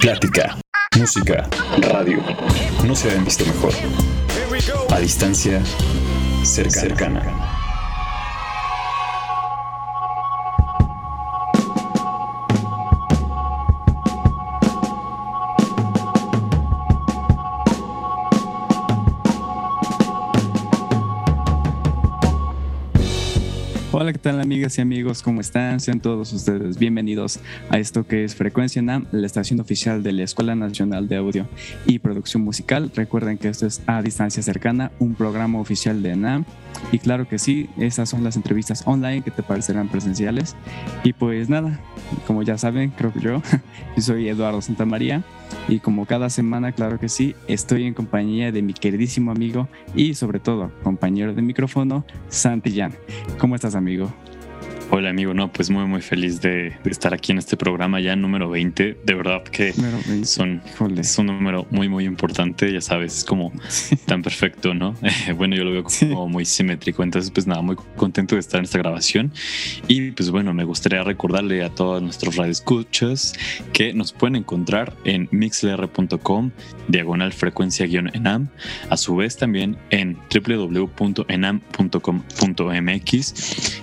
Plática, música, radio. No se habían visto mejor. A distancia, cercana. Hola, tal amigas y amigos? ¿Cómo están? Sean todos ustedes bienvenidos a esto que es Frecuencia NAM, la estación oficial de la Escuela Nacional de Audio y Producción Musical. Recuerden que esto es A Distancia Cercana, un programa oficial de NAM. Y claro que sí, esas son las entrevistas online que te parecerán presenciales. Y pues nada, como ya saben, creo que yo, yo soy Eduardo Santamaría y como cada semana, claro que sí, estoy en compañía de mi queridísimo amigo y sobre todo compañero de micrófono, Santillán. ¿Cómo estás, amigo? Hola amigo, no, pues muy muy feliz de, estar aquí en este programa ya número 20. De verdad que son, es un número muy muy importante, ya sabes, es como tan perfecto, ¿no? bueno, yo lo veo como muy simétrico, entonces pues nada, muy contento de estar en esta grabación. Y pues bueno, me gustaría recordarle a todos nuestros radioescuchas que nos pueden encontrar en mixlr.com, diagonal frecuencia-enam, a su vez también en www.enam.com.mx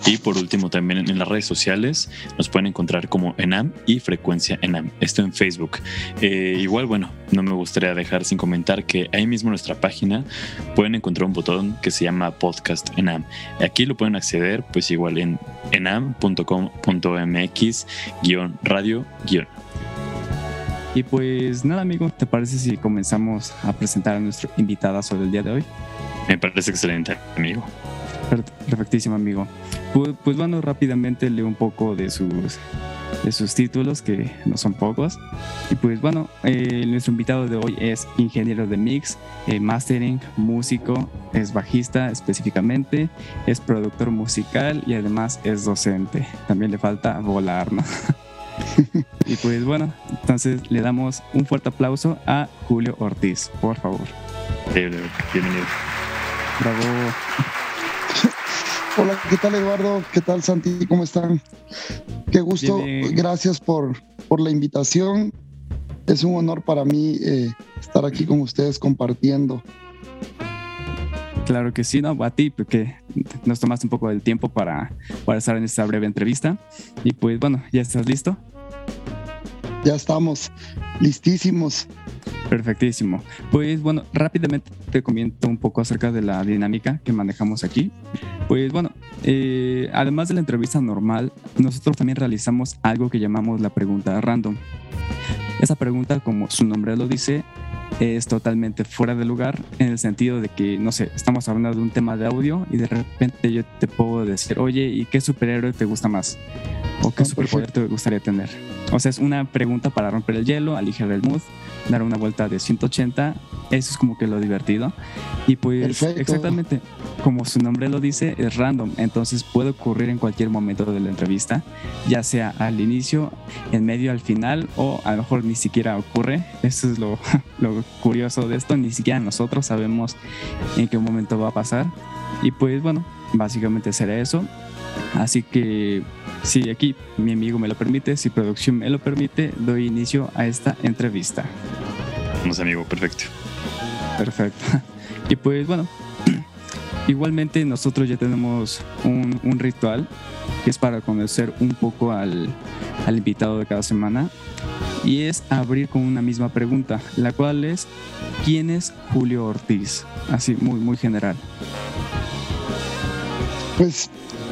y por último también en, las redes sociales. Nos pueden encontrar como Enam y Frecuencia Enam. Esto en Facebook. Eh, igual, bueno, no me gustaría dejar sin comentar que ahí mismo en nuestra página pueden encontrar un botón que se llama Podcast Enam. Aquí lo pueden acceder, pues igual en enam.com.mx radio y pues nada, amigo, ¿te parece si comenzamos a presentar a nuestro invitada sobre el día de hoy? Me parece excelente, amigo. Perfectísimo, amigo. Pues, pues, bueno, rápidamente leo un poco de sus, de sus títulos, que no son pocos. Y pues bueno, eh, nuestro invitado de hoy es ingeniero de mix, eh, mastering, músico, es bajista específicamente, es productor musical y además es docente. También le falta volar, ¿no? y pues bueno, entonces le damos un fuerte aplauso a Julio Ortiz, por favor. Bienvenido. Bravo. Hola, ¿qué tal Eduardo? ¿Qué tal Santi? ¿Cómo están? Qué gusto, gracias por, por la invitación. Es un honor para mí eh, estar aquí con ustedes compartiendo. Claro que sí, no, a ti, porque nos tomaste un poco del tiempo para, para estar en esta breve entrevista. Y pues bueno, ¿ya estás listo? Ya estamos listísimos. Perfectísimo. Pues bueno, rápidamente te comento un poco acerca de la dinámica que manejamos aquí. Pues bueno, eh, además de la entrevista normal, nosotros también realizamos algo que llamamos la pregunta random. Esa pregunta, como su nombre lo dice, es totalmente fuera de lugar en el sentido de que, no sé, estamos hablando de un tema de audio y de repente yo te puedo decir, oye, ¿y qué superhéroe te gusta más? ¿O qué superpoder te gustaría tener? O sea, es una pregunta para romper el hielo, aligerar el mood, dar una vuelta de 180. Eso es como que lo divertido. Y pues exactamente como su nombre lo dice, es random. Entonces puede ocurrir en cualquier momento de la entrevista, ya sea al inicio, en medio, al final, o a lo mejor ni siquiera ocurre. Eso es lo, lo curioso de esto. Ni siquiera nosotros sabemos en qué momento va a pasar. Y pues bueno, básicamente será eso. Así que si aquí mi amigo me lo permite, si producción me lo permite, doy inicio a esta entrevista. Vamos amigo, perfecto. Perfecto. Y pues bueno, igualmente nosotros ya tenemos un, ritual que es para conocer un poco al, al invitado de cada semana y es abrir con una misma pregunta, la cual es ¿quién es Julio Ortiz? Así muy muy general. Pues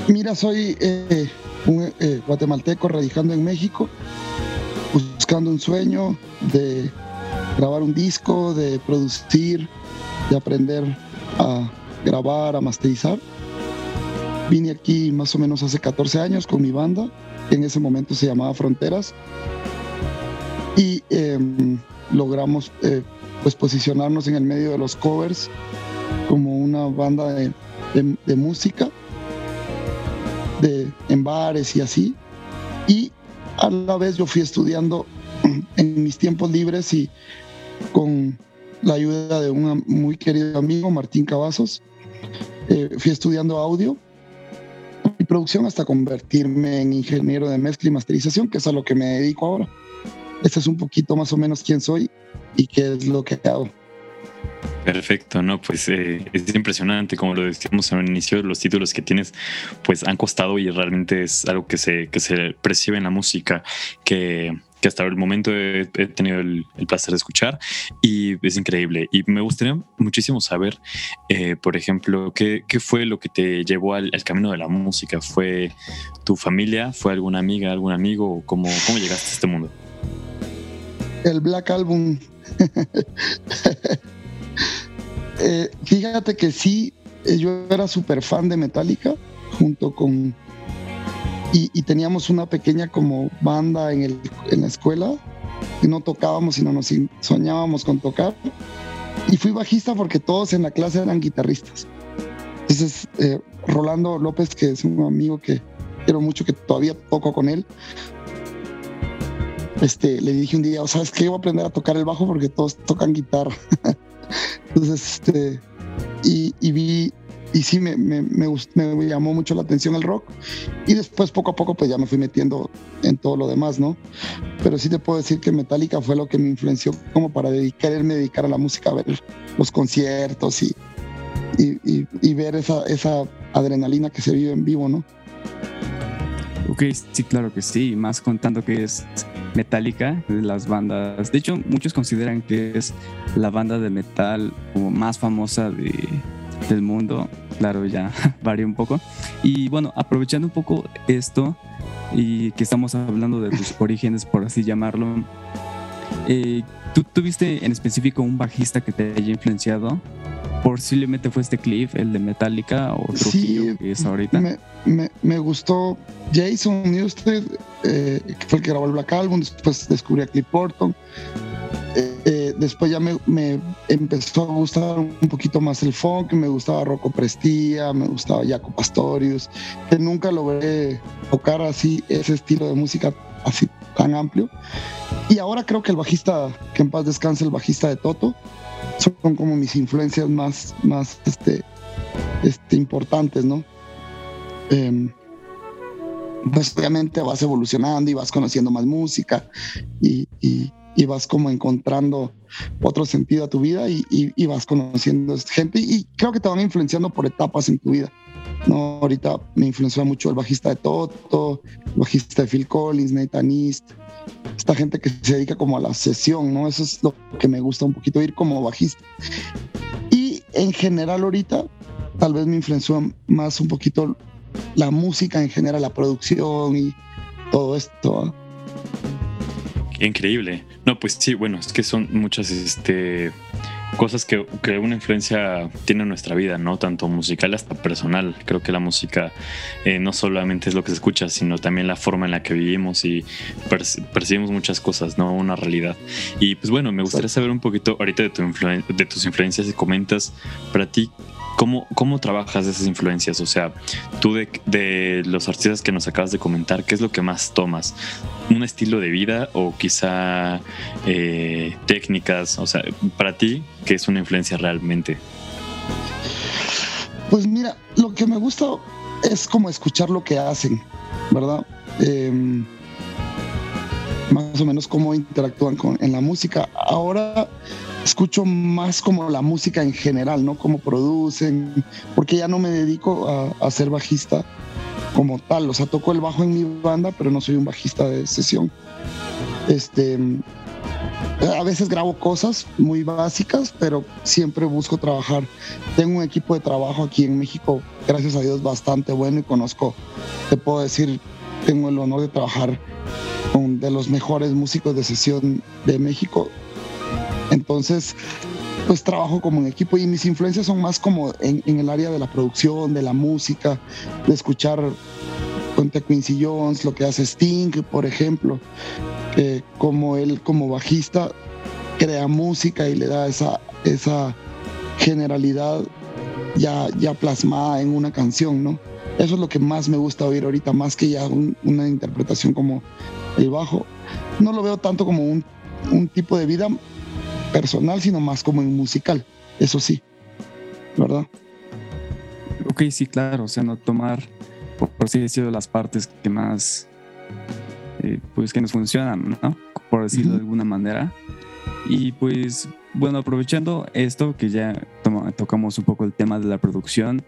Mira, soy eh, un eh, guatemalteco radicando en México, buscando un sueño de grabar un disco, de producir, de aprender a grabar, a masterizar. Vine aquí más o menos hace 14 años con mi banda, que en ese momento se llamaba Fronteras, y em, logramos eh, pues posicionarnos en el medio de los covers como una banda de música en bares y así. Y a la vez yo fui estudiando en mis tiempos libres y con la ayuda de un muy querido amigo, Martín Cavazos, eh, fui estudiando audio y producción hasta convertirme en ingeniero de mezcla y masterización, que es a lo que me dedico ahora. este es un poquito más o menos quién soy y qué es lo que hago. Perfecto, no, pues eh, es impresionante, como lo decíamos el inicio, los títulos que tienes, pues han costado y realmente es algo que se, que se percibe en la música, que, que hasta el momento he, tenido el, placer de escuchar y es increíble. Y me gustaría muchísimo saber, eh, por ejemplo, ¿qué, ¿qué, fue lo que te llevó al, camino de la música? ¿Fue tu familia? ¿Fue alguna amiga, algún amigo? ¿Cómo, cómo llegaste a este mundo? El Black Album. Eh, fíjate que sí, eh, yo era súper fan de Metallica, junto con... Y, teníamos una pequeña como banda en, el, en la escuela, y no tocábamos, sino nos soñábamos con tocar. Y fui bajista porque todos en la clase eran guitarristas. Entonces, eh, Rolando López, que es un amigo que quiero mucho, que todavía toco con él, este, le dije un día, ¿sabes qué? Voy a aprender a tocar el bajo porque todos tocan guitarra. Entonces, este, y, vi, y sí, me, me, me, llamó mucho la atención el rock. Y después, poco a poco, pues ya me fui metiendo en todo lo demás, ¿no? Pero sí te puedo decir que Metallica fue lo que me influenció como para quererme dedicar a la música, a ver los conciertos y, y, y ver esa, esa adrenalina que se vive en vivo, ¿no? Ok, sí, claro que sí, más contando que es Metallica, de las bandas. De hecho, muchos consideran que es la banda de metal más famosa de, del mundo. Claro, ya varía un poco. Y bueno, aprovechando un poco esto y que estamos hablando de tus orígenes, por así llamarlo, eh, ¿tú tuviste en específico un bajista que te haya influenciado? posiblemente fue este Cliff, el de Metallica o Trujillo, que es ahorita. Me, me, gustó Jason Newsted, eh, que fue el que grabó el Black Album, después descubrí a Cliff Burton. Eh, eh, después ya me, me, empezó a gustar un poquito más el funk, me gustaba Rocco Prestia, me gustaba Jaco Pastorius, que nunca logré tocar así ese estilo de música así tan amplio. Y ahora creo que el bajista, que en paz descanse, el bajista de Toto, son como mis influencias más, más este, este, importantes, ¿no? Eh, pues obviamente vas evolucionando y vas conociendo más música y, y, vas como encontrando otro sentido a tu vida y, y, vas conociendo gente y creo que te van influenciando por etapas en tu vida. ¿No? Ahorita me influenció mucho el bajista de Toto, el bajista de Phil Collins, Nathan East, esta gente que se dedica como a la sesión, ¿no? Eso es lo que me gusta un poquito ir como bajista. Y en general ahorita tal vez me influenció más un poquito la música en general, la producción y todo esto. increíble. No, pues sí, bueno, es que son muchas este, cosas que, que, una influencia tiene en nuestra vida, ¿no? Tanto musical hasta personal. Creo que la música eh, no solamente es lo que se escucha, sino también la forma en la que vivimos y percibimos muchas cosas, ¿no? Una realidad. Y pues bueno, me gustaría saber un poquito ahorita de, tu de tus influencias y comentas para ti ¿Cómo, ¿Cómo trabajas esas influencias? O sea, tú de, los artistas que nos acabas de comentar, ¿qué es lo que más tomas? ¿Un estilo de vida o quizá eh, técnicas? O sea, para ti, ¿qué es una influencia realmente? Pues mira, lo que me gusta es como escuchar lo que hacen, ¿verdad? Em, más o menos cómo interactúan con, en la música. Ahora escucho más como la música en general, ¿no? Cómo producen, porque ya no me dedico a, ser bajista como tal, o sea, toco el bajo en mi banda, pero no soy un bajista de sesión. Este, a veces grabo cosas muy básicas, pero siempre busco trabajar. Tengo un equipo de trabajo aquí en México, gracias a Dios, bastante bueno y conozco, te puedo decir, tengo el honor de trabajar de los mejores músicos de sesión de México entonces, pues trabajo como un equipo y mis influencias son más como en, el área de la producción, de la música, de escuchar cuenta Quincy Jones, lo que hace Sting, por ejemplo, que como él como bajista crea música y le da esa, esa generalidad ya, ya plasmada en una canción, ¿no? Eso es lo que más me gusta oír ahorita, más que ya una interpretación como el bajo. No lo veo tanto como un, un tipo de vida, personal, sino más como en musical. Eso sí, ¿verdad? Ok, sí, claro. O sea, no tomar, por así decirlo, las partes que más, eh, pues que nos funcionan, ¿no? por decirlo de alguna manera. Y pues, bueno, aprovechando esto, que ya tocamos un poco el tema de la producción,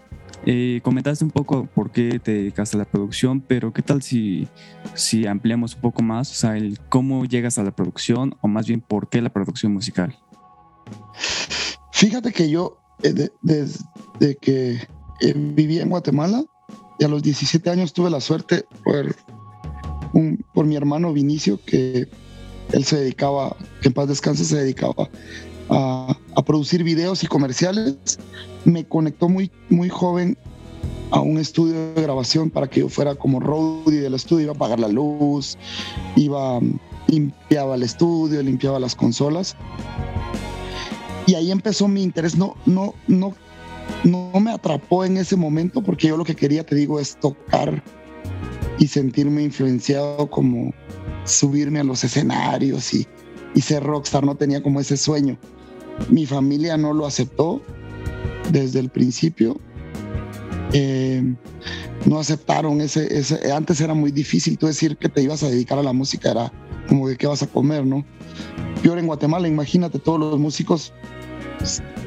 eh, comentaste un poco por qué te dedicaste a la producción, pero ¿qué tal si, si ampliamos un poco más? O sea, el cómo llegas a la producción o más bien por qué la producción musical. Fíjate que yo, eh, desde que eh, viví en Guatemala, y a los 17 años tuve la suerte por, por mi hermano Vinicio, que él se dedicaba, que en paz descanse, se dedicaba a, a, producir videos y comerciales. Me conectó muy, muy joven a un estudio de grabación para que yo fuera como roadie del estudio, iba a pagar la luz, iba, limpiaba el estudio, limpiaba las consolas. Y ahí empezó mi interés. No, no, no, no me atrapó en ese momento porque yo lo que quería, te digo, es tocar y sentirme influenciado como subirme a los escenarios y, y ser rockstar. No tenía como ese sueño. Mi familia no lo aceptó desde el principio. Eh, no aceptaron ese, ese, Antes era muy difícil tú decir que te ibas a dedicar a la música, era como de qué vas a comer, ¿no? Peor en Guatemala, imagínate, todos los músicos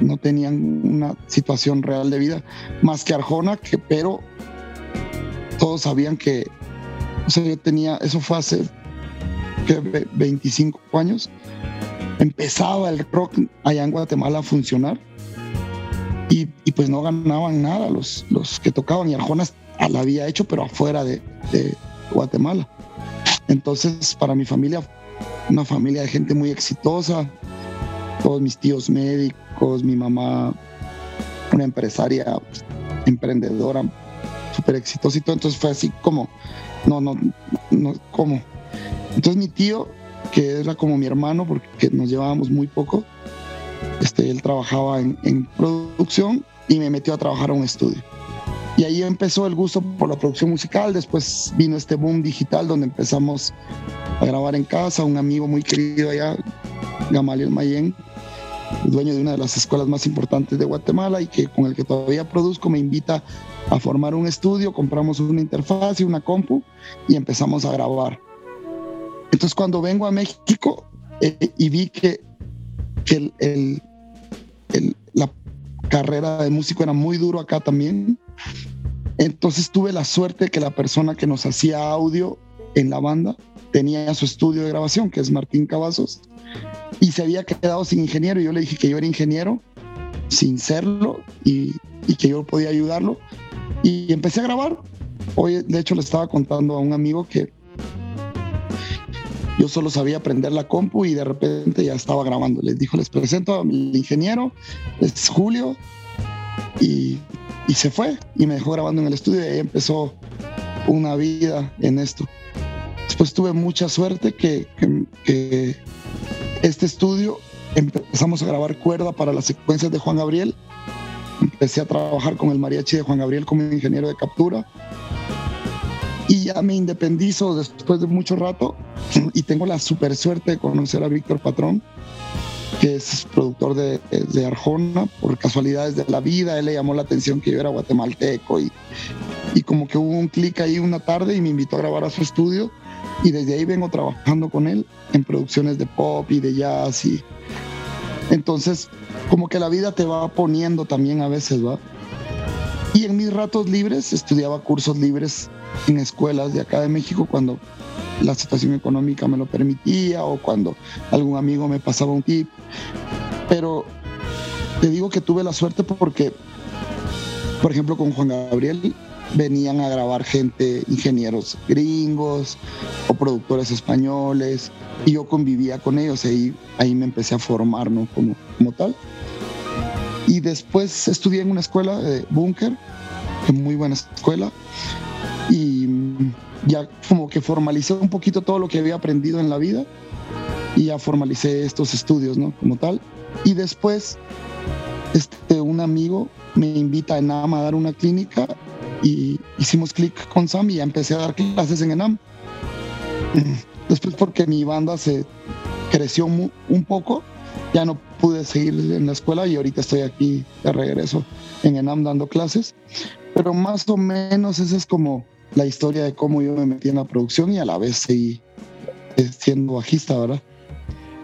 no tenían una situación real de vida, más que Arjona, que, pero todos sabían que, o sea, yo tenía, eso fue hace 25 años, empezaba el rock allá en Guatemala a funcionar y, pues no ganaban nada los, los que tocaban y Arjona la había hecho, pero afuera de, de Guatemala. Entonces, para mi familia, una familia de gente muy exitosa, todos mis tíos médicos, mi mamá, una empresaria emprendedora, súper exitosa y todo. Entonces fue así como, no, no, no, ¿cómo? Entonces mi tío, que era como mi hermano, porque nos llevábamos muy poco, este, él trabajaba en, en producción y me metió a trabajar a un estudio. Y ahí empezó el gusto por la producción musical, después vino este boom digital donde empezamos a grabar en casa, un amigo muy querido allá, Gamaliel Mayen, dueño de una de las escuelas más importantes de Guatemala y que con el que todavía produzco me invita a formar un estudio, compramos una interfaz y una compu y empezamos a grabar. Entonces cuando vengo a México eh, y vi que, el, la carrera de músico era muy duro acá también, entonces tuve la suerte que la persona que nos hacía audio en la banda tenía su estudio de grabación, que es Martín Cavazos, y se había quedado sin ingeniero. Y yo le dije que yo era ingeniero, sin serlo, y, que yo podía ayudarlo. Y empecé a grabar. Hoy, de hecho, le estaba contando a un amigo que yo solo sabía aprender la compu y de repente ya estaba grabando. Les dijo, les presento a mi ingeniero, es Julio, y, y se fue y me dejó grabando en el estudio y empezó una vida en esto. Después tuve mucha suerte que, que este estudio empezamos a grabar cuerda para las secuencias de Juan Gabriel. Empecé a trabajar con el mariachi de Juan Gabriel como ingeniero de captura. Y ya me independizo después de mucho rato y tengo la super suerte de conocer a Víctor Patrón, que es productor de, de, Arjona, por casualidades de la vida. Él le llamó la atención que yo era guatemalteco y, y como que hubo un clic ahí una tarde y me invitó a grabar a su estudio y desde ahí vengo trabajando con él en producciones de pop y de jazz y entonces como que la vida te va poniendo también a veces, ¿va? Y en mis ratos libres estudiaba cursos libres en escuelas de acá de México cuando la situación económica me lo permitía o cuando algún amigo me pasaba un tip. Pero te digo que tuve la suerte porque, por ejemplo, con Juan Gabriel venían a grabar gente, ingenieros gringos o productores españoles, y yo convivía con ellos, y ahí, me empecé a formar como, como tal. Y después estudié en una escuela de Bunker, muy buena escuela, y ya como que formalicé un poquito todo lo que había aprendido en la vida y ya formalicé estos estudios, ¿no? Como tal. Y después, este, un amigo me invita a ENAM a dar una clínica y hicimos clic con Sam y ya empecé a dar clases en ENAM. Después porque mi banda se creció un poco, ya no pude seguir en la escuela y ahorita estoy aquí de regreso en ENAM dando clases. Pero más o menos esa es como la historia de cómo yo me metí en la producción y a la vez seguí siendo bajista, ¿verdad?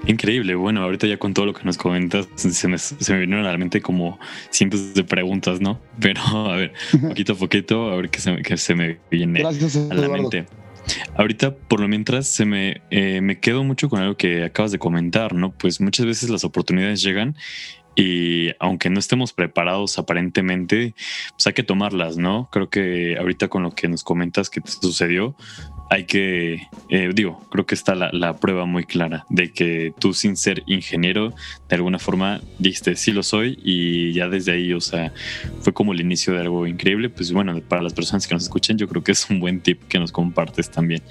Increíble. Bueno, ahorita ya con todo lo que nos comentas, se me, se me vinieron a la mente como cientos de preguntas, ¿no? Pero a ver, poquito a poquito, a ver qué se, qué se me viene a la mente. Ahorita, por lo mientras, se me, eh, me quedo mucho con algo que acabas de comentar, ¿no? Pues muchas veces las oportunidades llegan y aunque no estemos preparados aparentemente, pues hay que tomarlas, ¿no? Creo que ahorita con lo que nos comentas que te sucedió, hay que, eh, digo, creo que está la, prueba muy clara de que tú sin ser ingeniero, de alguna forma dijiste, sí lo soy y ya desde ahí, o sea, fue como el inicio de algo increíble. Pues bueno, para las personas que nos escuchen, yo creo que es un buen tip que nos compartes también.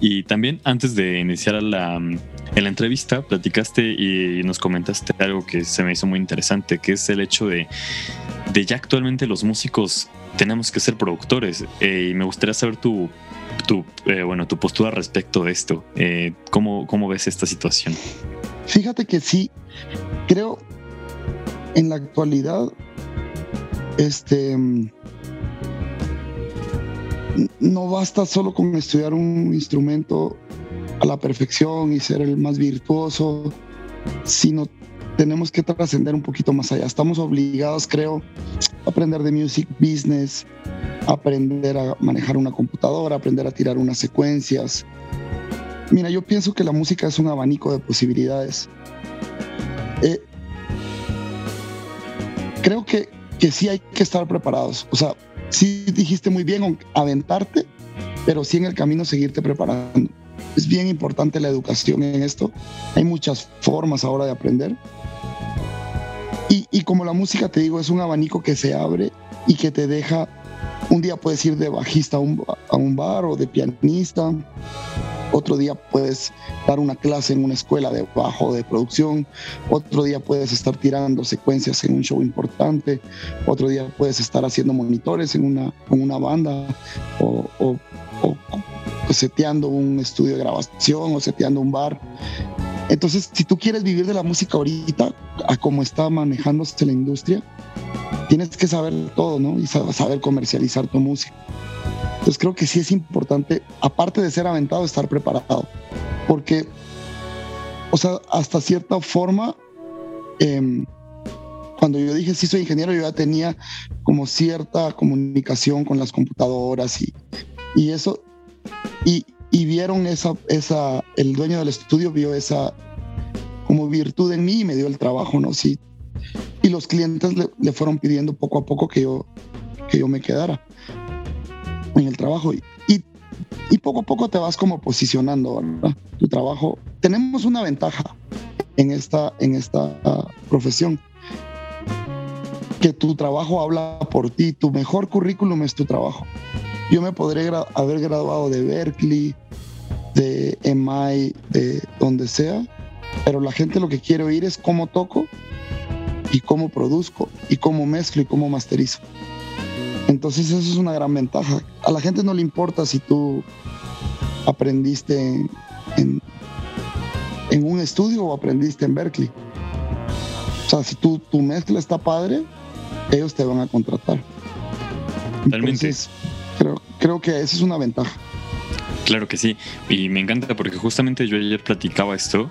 Y también antes de iniciar la, la entrevista, platicaste y nos comentaste algo que se me hizo muy interesante, que es el hecho de, de ya actualmente los músicos tenemos que ser productores. Eh, y me gustaría saber tu tu, eh, bueno, tu postura respecto de esto. Eh, ¿cómo, ¿Cómo ves esta situación? Fíjate que sí, creo en la actualidad, este, no basta solo con estudiar un instrumento a la perfección y ser el más virtuoso, sino tenemos que trascender un poquito más allá. Estamos obligados, creo, a aprender de music business, aprender a manejar una computadora, aprender a tirar unas secuencias. Mira, yo pienso que la música es un abanico de posibilidades. Eh, creo que, que sí hay que estar preparados. O sea, sí dijiste muy bien aventarte, pero sí en el camino seguirte preparando. Es bien importante la educación en esto. Hay muchas formas ahora de aprender. Y, como la música, te digo, es un abanico que se abre y que te deja un día puedes ir de bajista a un, bar o de pianista. Otro día puedes dar una clase en una escuela de bajo de producción. Otro día puedes estar tirando secuencias en un show importante. Otro día puedes estar haciendo monitores en una, una banda o, o, seteando un estudio de grabación o seteando un bar. Entonces, si tú quieres vivir de la música ahorita, a cómo está manejándose la industria, tienes que saber todo, ¿no? Y saber comercializar tu música. Entonces creo que sí es importante, aparte de ser aventado, estar preparado. Porque, o sea, hasta cierta forma, em, cuando yo dije sí soy ingeniero, yo ya tenía como cierta comunicación con las computadoras y, y eso. Y, y vieron esa, esa, el dueño del estudio vio esa como virtud en mí y me dio el trabajo, ¿no? Sí, y los clientes le, fueron pidiendo poco a poco que yo, que yo me quedara en el trabajo. Y, y, poco a poco te vas como posicionando, ¿verdad? Tu trabajo. Tenemos una ventaja en esta, en esta profesión, que tu trabajo habla por ti, tu mejor currículum es tu trabajo. Yo me podré haber graduado de Berkeley, de MI, de donde sea, pero la gente lo que quiere oír es cómo toco y cómo produzco y cómo mezclo y cómo masterizo. Entonces eso es una gran ventaja. A la gente no le importa si tú aprendiste en, en un estudio o aprendiste en Berkeley. O sea, si tú, tu mezcla está padre, ellos te van a contratar. Entonces, creo, creo que esa es una ventaja. Claro que sí, y me encanta porque justamente yo ayer platicaba esto,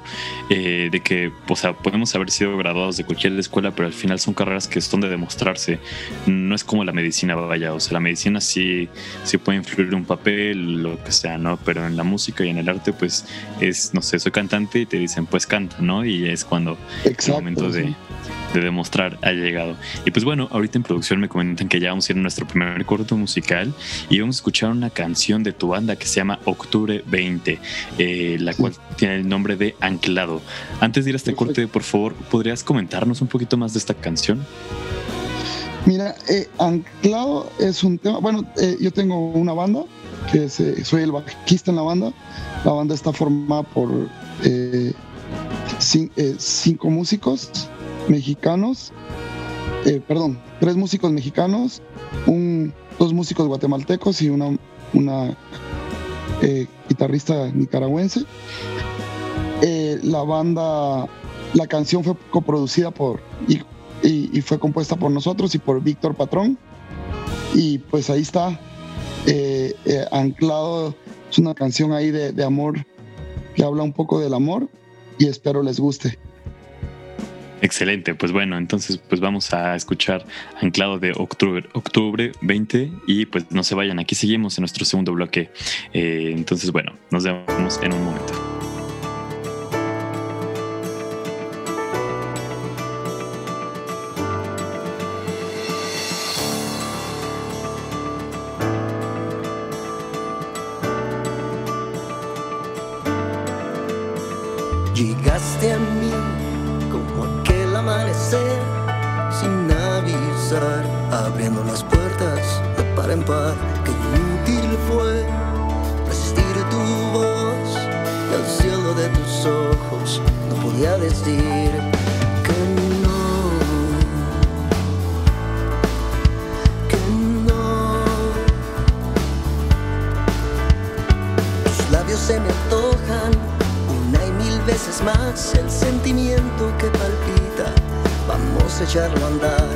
eh, de que, o sea, podemos haber sido graduados de cualquier escuela, pero al final son carreras que son de demostrarse. No es como la medicina, vaya, o sea, la medicina sí, sí puede influir un papel, lo que sea, ¿no? Pero en la música y en el arte, pues es, no sé, soy cantante y te dicen, pues canta, ¿no? Y es cuando Exacto, el momento de de demostrar ha llegado. Y pues bueno, ahorita en producción me comentan que ya vamos a ir a nuestro primer corto musical y vamos a escuchar una canción de tu banda que se llama Octubre 20, eh, la cual tiene el nombre de Anclado. Antes de ir a este corte, por favor, ¿podrías comentarnos un poquito más de esta canción? Mira, eh, Anclado es un tema, bueno, eh, yo tengo una banda, que soy el bajista en la banda, la banda está formada por cinco músicos, mexicanos, eh, perdón, tres músicos mexicanos, un, dos músicos guatemaltecos y una, una eh, guitarrista nicaragüense. Eh, la banda, la canción fue coproducida por y, fue compuesta por nosotros y por Víctor Patrón. Y pues ahí está, anclado, es una canción ahí de amor que habla un poco del amor y espero les guste. Excelente, pues bueno, entonces pues vamos a escuchar Anclado de octubre, octubre 20 y pues no se vayan, aquí seguimos en nuestro segundo bloque. Eh, entonces bueno, nos vemos en un momento. Qué inútil fue resistir tu voz y al cielo de tus ojos no podía decir que no. Que no. Tus labios se me antojan veces más el sentimiento que palpita. Vamos a echarlo a andar.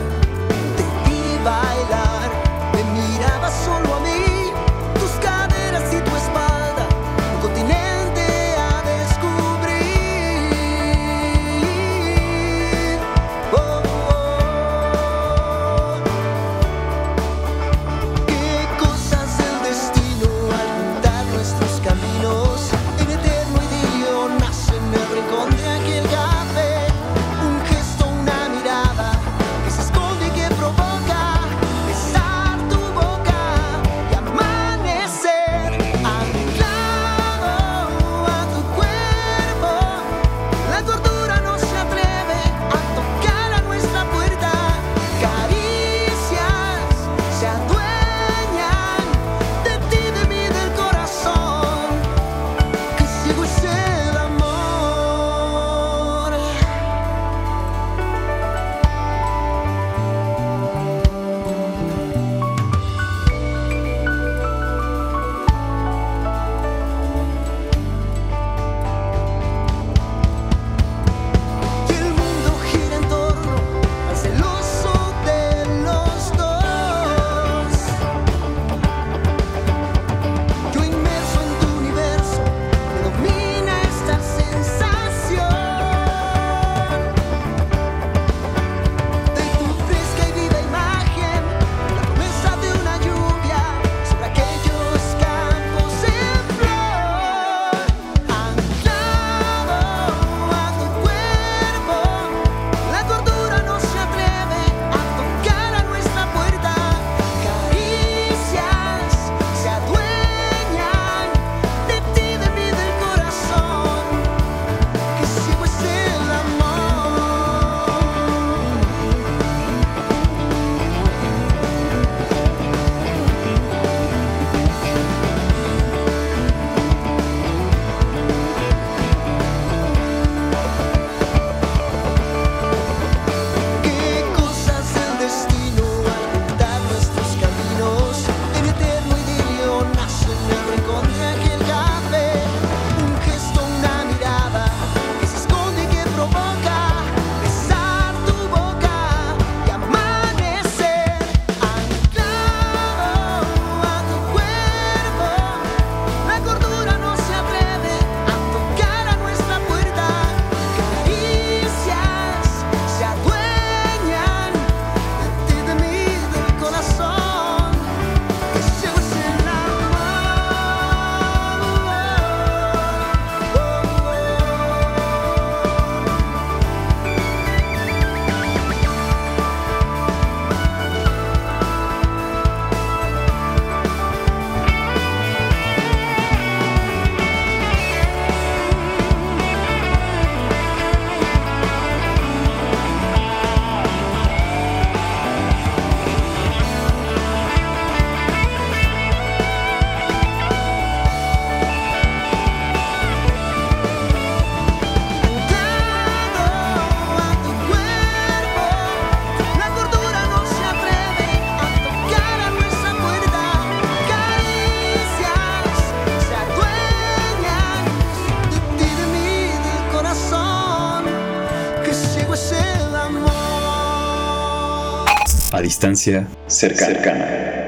distancia cercana. cercana.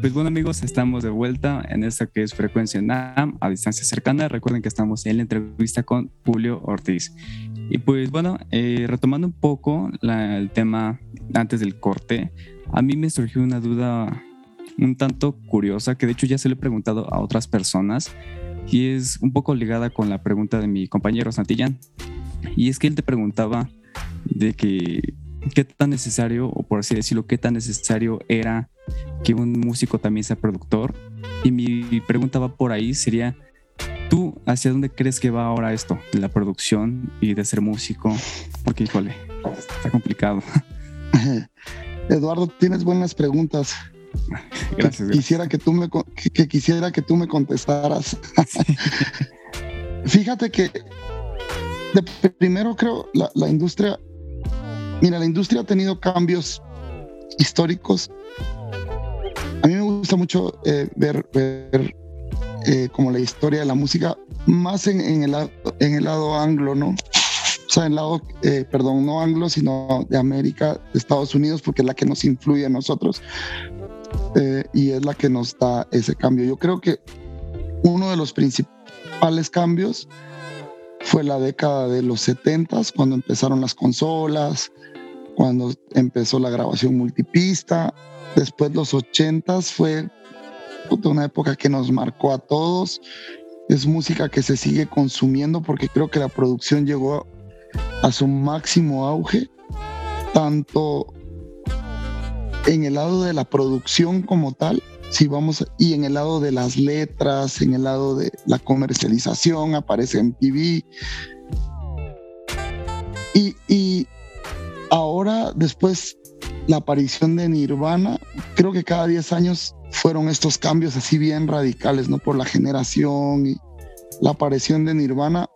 pues bueno amigos, estamos de vuelta en esta que es Frecuencia NAM a distancia cercana. Recuerden que estamos en la entrevista con Julio Ortiz. Y pues bueno, eh, retomando un poco el tema antes del corte, a mí me surgió una duda un tanto curiosa que de hecho ya se lo he preguntado a otras personas y es un poco ligada con la pregunta de mi compañero Santillán. Y es que él te preguntaba de que qué tan necesario, o por así decirlo, qué tan necesario era que un músico también sea productor. Y mi pregunta va por ahí, sería, ¿tú hacia dónde crees que va ahora esto, de la producción y de ser músico? Porque, híjole, está complicado. Eduardo, tienes buenas preguntas. Gracias, Quisiera que tú me, que, quisiera que tú me contestaras. Fíjate que de primero creo la, la industria Mira, la industria ha tenido cambios históricos. A mí me gusta mucho eh, ver, eh, como la historia de la música, más en, el, en el lado anglo, ¿no? O sea, en lado, eh, perdón, no anglo, sino de América, de Estados Unidos, porque es la que nos influye a nosotros y es la que nos da ese cambio. Yo creo que uno de los principales cambios fue la década de los 70 cuando empezaron las consolas, cuando empezó la grabación multipista. Después los 80 fue una época que nos marcó a todos. Es música que se sigue consumiendo porque creo que la producción llegó a su máximo auge, tanto en el lado de la producción como tal, si vamos, y en el lado de las letras, en el lado de la comercialización, aparece en TV. Y, y ahora, después, la aparición de Nirvana, creo que cada 10 años fueron estos cambios así bien radicales, ¿no? Por la generación y la aparición de Nirvana,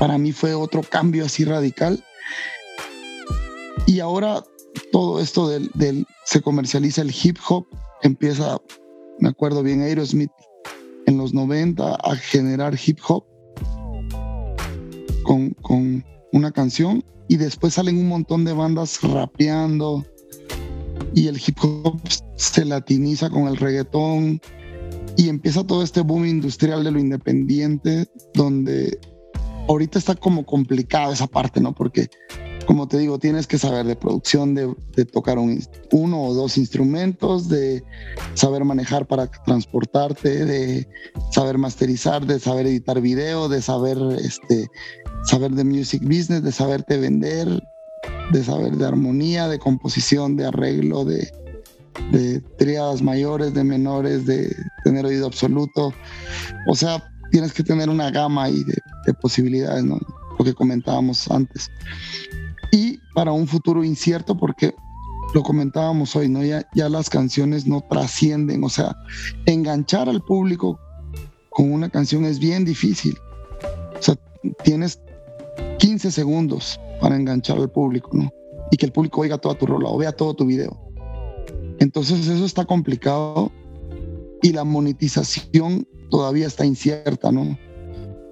para mí fue otro cambio así radical. Y ahora todo esto del, se comercializa el hip hop, empieza, me acuerdo bien, Aerosmith en los 90 a generar hip hop con, con una canción y después salen un montón de bandas rapeando y el hip hop se latiniza con el reggaetón y empieza todo este boom industrial de lo independiente donde ahorita está como complicada esa parte, ¿no? Porque como te digo, tienes que saber de producción, de, tocar uno o dos instrumentos, de saber manejar para transportarte, de saber masterizar, de saber editar video, de saber este, saber de music business, de saberte vender, de saber de armonía, de composición, de arreglo, de, de triadas mayores, de menores, de tener oído absoluto. O sea, tienes que tener una gama ahí de, de posibilidades, ¿no? Lo que comentábamos antes. Y para un futuro incierto, porque lo comentábamos hoy, ¿no? Ya, ya las canciones no trascienden, o sea, enganchar al público con una canción es bien difícil. O sea, tienes 15 segundos para enganchar al público, ¿no? Y que el público oiga toda tu rola o vea todo tu video. Entonces eso está complicado y la monetización todavía está incierta, ¿no?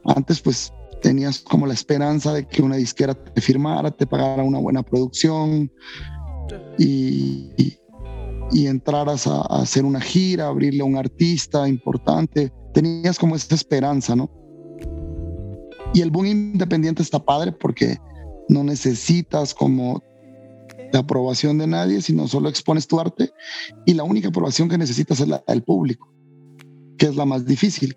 Antes pues tenías como la esperanza de que una disquera te firmara, te pagara una buena producción y, entraras a, a, hacer una gira, abrirle a un artista importante. Tenías como esa esperanza, ¿no? Y el boom independiente está padre porque no necesitas como la aprobación de nadie, sino solo expones tu arte y la única aprobación que necesitas es la del público, que es la más difícil.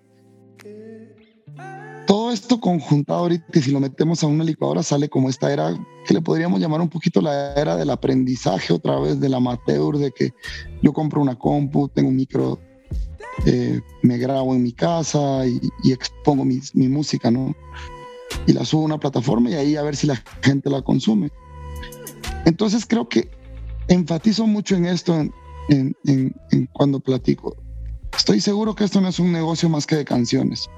Todo esto conjuntado ahorita, si lo metemos a una licuadora, sale como esta era que le podríamos llamar un poquito la era del aprendizaje otra vez, del amateur, de que yo compro una compu, tengo un micro, eh, me grabo en mi casa y, expongo mi, mi, música, ¿no? Y la subo a una plataforma y ahí a ver si la gente la consume. Entonces creo que enfatizo mucho en esto en, cuando platico. Estoy seguro que esto no es un negocio más que de canciones,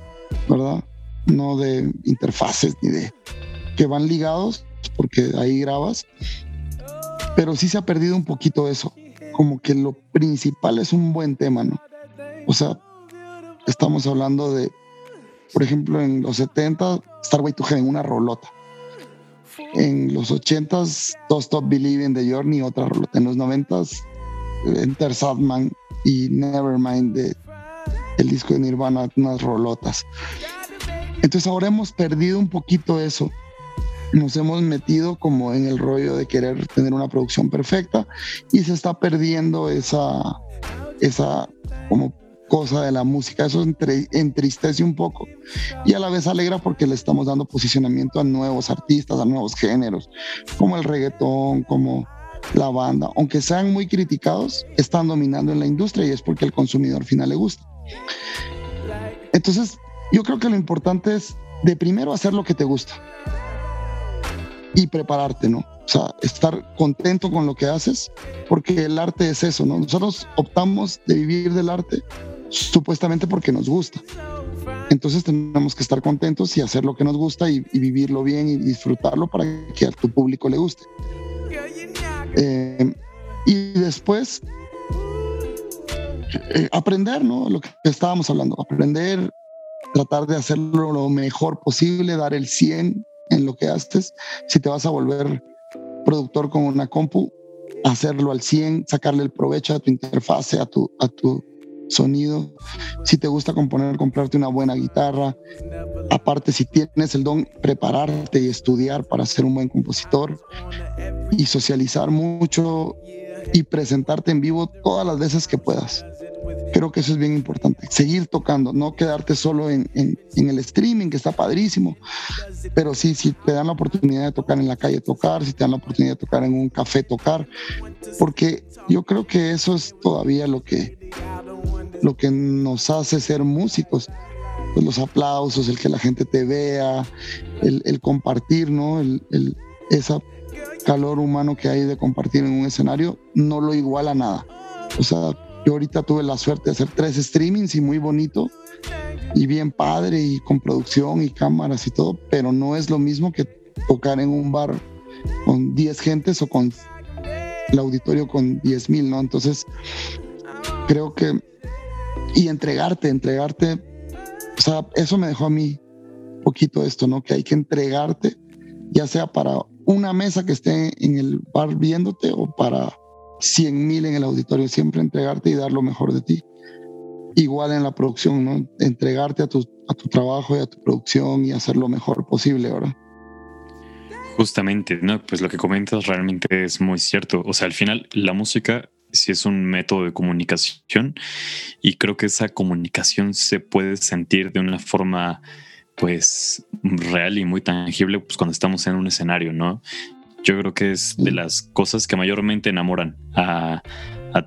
¿verdad? No de interfaces ni de que van ligados, porque ahí grabas, pero sí se ha perdido un poquito eso, como que lo principal es un buen tema, ¿no? O sea, estamos hablando de, por ejemplo, en los 70, Starway to Heaven, una rolota. En los 80s, Don't Stop Believing de Journey, otra rolota. En los 90s, Enter Sadman y Nevermind de el disco de Nirvana, unas rolotas. Entonces ahora hemos perdido un poquito eso. Nos hemos metido como en el rollo de querer tener una producción perfecta y se está perdiendo esa, esa como cosa de la música. Eso entristece un poco y a la vez alegra porque le estamos dando posicionamiento a nuevos artistas, a nuevos géneros, como el reggaetón, como la banda. Aunque sean muy criticados, están dominando en la industria y es porque al consumidor final le gusta. Entonces, yo creo que lo importante es de primero hacer lo que te gusta y prepararte, ¿no? O sea, estar contento con lo que haces, porque el arte es eso, ¿no? Nosotros optamos de vivir del arte supuestamente porque nos gusta. Entonces tenemos que estar contentos y hacer lo que nos gusta y, vivirlo bien y disfrutarlo para que a tu público le guste. Eh, y después eh, aprender, ¿no? Lo que estábamos hablando, aprender, tratar de hacerlo lo mejor posible, dar el 100 en lo que haces. Si te vas a volver productor con una compu, hacerlo al 100, sacarle el provecho a tu interfase, a tu, a tu sonido. Si te gusta componer, comprarte una buena guitarra. Aparte, si tienes el don, prepararte y estudiar para ser un buen compositor y socializar mucho y presentarte en vivo todas las veces que puedas. Creo que eso es bien importante. Seguir tocando, no quedarte solo en, en, el streaming, que está padrísimo. Pero sí, si te dan la oportunidad de tocar en la calle, tocar. Si te dan la oportunidad de tocar en un café, tocar. Porque yo creo que eso es todavía lo que, lo que nos hace ser músicos. Pues los aplausos, el que la gente te vea, el, compartir, ¿no? El, el, calor humano que hay de compartir en un escenario no lo iguala nada. O sea, yo ahorita tuve la suerte de hacer tres streamings y muy bonito y bien padre y con producción y cámaras y todo, pero no es lo mismo que tocar en un bar con 10 gentes o con el auditorio con 10 mil, ¿no? Entonces, creo que, y entregarte, entregarte, o sea, eso me dejó a mí poquito esto, ¿no? Que hay que entregarte, ya sea para una mesa que esté en el bar viéndote o para 100 mil en el auditorio, siempre entregarte y dar lo mejor de ti. Igual en la producción, ¿no? Entregarte a tu, a tu trabajo y a tu producción y hacer lo mejor posible, ahora. Justamente, ¿no? Pues lo que comentas realmente es muy cierto. O sea, al final la música sí es un método de comunicación y creo que esa comunicación se puede sentir de una forma pues real y muy tangible pues cuando estamos en un escenario, ¿no? Yo creo que es de las cosas que mayormente enamoran a,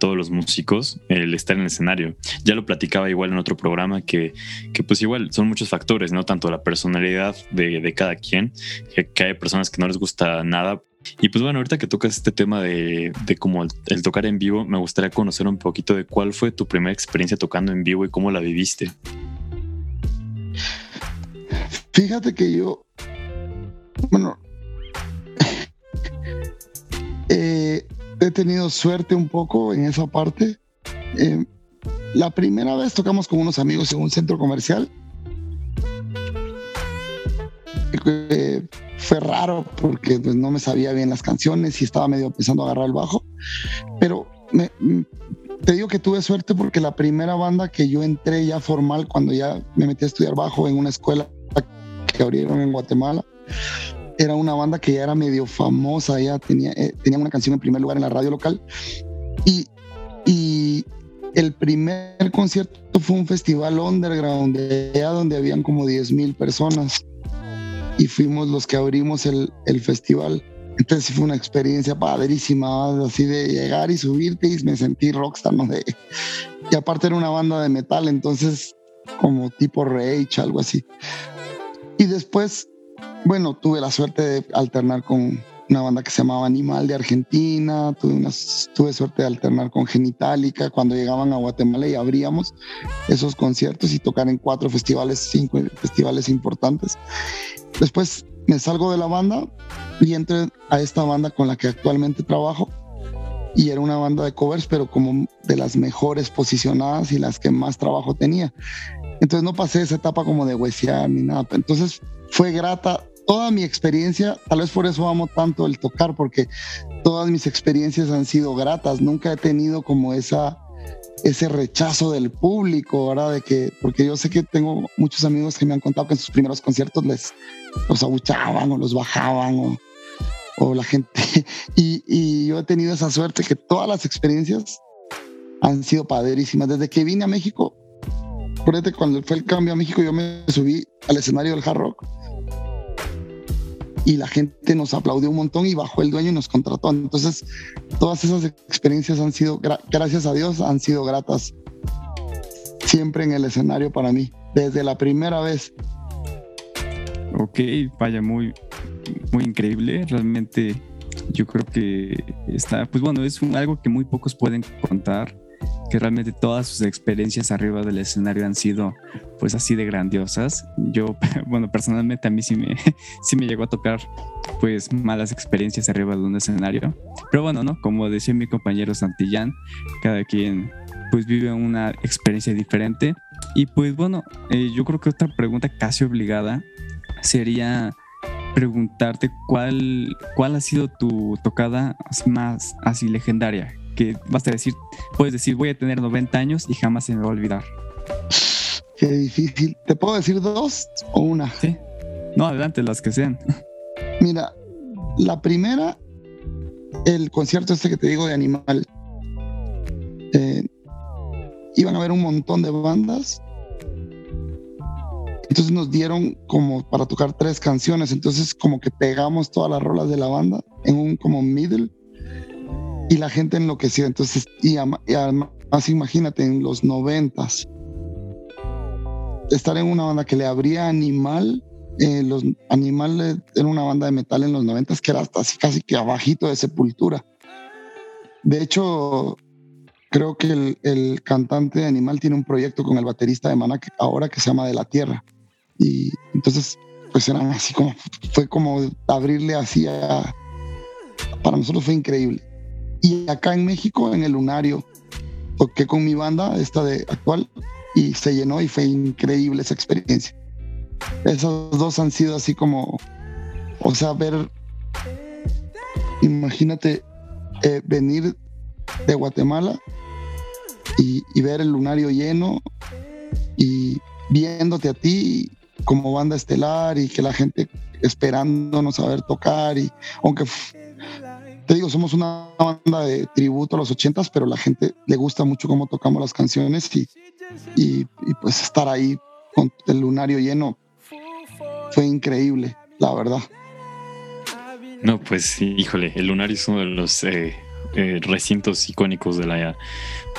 todos los músicos el estar en el escenario. Ya lo platicaba igual en otro programa que, que pues igual son muchos factores, ¿no? Tanto la personalidad de, cada quien, que, hay personas que no les gusta nada. Y pues bueno, ahorita que tocas este tema de, de como el, tocar en vivo, me gustaría conocer un poquito de cuál fue tu primera experiencia tocando en vivo y cómo la viviste. Fíjate que yo, bueno, he tenido suerte un poco en esa parte. Eh, la primera vez tocamos con unos amigos en un centro comercial. Eh, fue raro porque pues, no me sabía bien las canciones y estaba medio empezando a agarrar el bajo. Pero te digo que tuve suerte porque la primera banda que yo entré ya formal, cuando ya me metí a estudiar bajo en una escuela que abrieron en Guatemala, era una banda que ya era medio famosa, ya tenía, eh, tenía una canción en primer lugar en la radio local. Y, y el primer concierto fue un festival underground, allá donde habían como 10 mil personas. Y fuimos los que abrimos el, el festival. Entonces fue una experiencia padrísima, así de llegar y subirte y me sentí rockstar, ¿no? De, y aparte era una banda de metal, entonces como tipo Rage, algo así. Y después bueno, tuve la suerte de alternar con una banda que se llamaba Animal de Argentina, tuve, tuve suerte de alternar con Genitalica cuando llegaban a Guatemala y abríamos esos conciertos y tocar en cuatro festivales, cinco festivales importantes. Después me salgo de la banda y entro a esta banda con la que actualmente trabajo y era una banda de covers, pero como de las mejores posicionadas y las que más trabajo tenía. Entonces no pasé esa etapa como de huesear ni nada. Entonces fue grata toda mi experiencia, tal vez por eso amo tanto el tocar, porque todas mis experiencias han sido gratas. Nunca he tenido como esa ese rechazo del público, ¿verdad? De que, porque yo sé que tengo muchos amigos que me han contado que en sus primeros conciertos les los abuchaban o los bajaban o, la gente. Y, yo he tenido esa suerte que todas las experiencias han sido padrísimas. Desde que vine a México, cuando fue el cambio a México, yo me subí al escenario del hard rock y la gente nos aplaudió un montón y bajó el dueño y nos contrató. Entonces, todas esas experiencias han sido, gracias a Dios, han sido gratas siempre en el escenario para mí, desde la primera vez. Ok, vaya, muy, muy increíble. Realmente yo creo que está, pues bueno, es algo que muy pocos pueden contar que realmente todas sus experiencias arriba del escenario han sido pues así de grandiosas. Yo, bueno, personalmente a mí sí me, sí me llegó a tocar pues malas experiencias arriba de un escenario. Pero bueno, ¿no? Como decía mi compañero Santillán, cada quien pues vive una experiencia diferente. Y pues bueno, eh, yo creo que otra pregunta casi obligada sería preguntarte cuál, cuál ha sido tu tocada más así legendaria que vas a decir, puedes decir, voy a tener 90 años y jamás se me va a olvidar. Qué difícil. ¿Te puedo decir dos o una? Sí. No, adelante, las que sean. Mira, la primera, el concierto este que te digo de Animal. Eh, iban a haber un montón de bandas. Entonces nos dieron como para tocar tres canciones. Entonces como que pegamos todas las rolas de la banda en un como middle y la gente enloqueció. Entonces, y, además, imagínate, en los noventas, estar en una banda que le abría Animal, eh, los Animal era una banda de metal en los noventas que era hasta así casi que abajito de Sepultura. De hecho, creo que el, el, cantante de Animal tiene un proyecto con el baterista de que ahora que se llama De la Tierra. Y entonces, pues eran así como, fue como abrirle así a... Para nosotros fue increíble. Y acá en México, en el Lunario, toqué con mi banda, esta de actual, y se llenó y fue increíble esa experiencia. Esos dos han sido así como, o sea, ver, imagínate eh, venir de Guatemala y, y, ver el lunario lleno y viéndote a ti como banda estelar y que la gente esperándonos a ver tocar y aunque te digo, somos una banda de tributo a los ochentas, pero la gente le gusta mucho cómo tocamos las canciones y, y, pues estar ahí con el lunario lleno fue increíble, la verdad. No, pues híjole, el lunario es uno de los eh, eh, recintos icónicos de la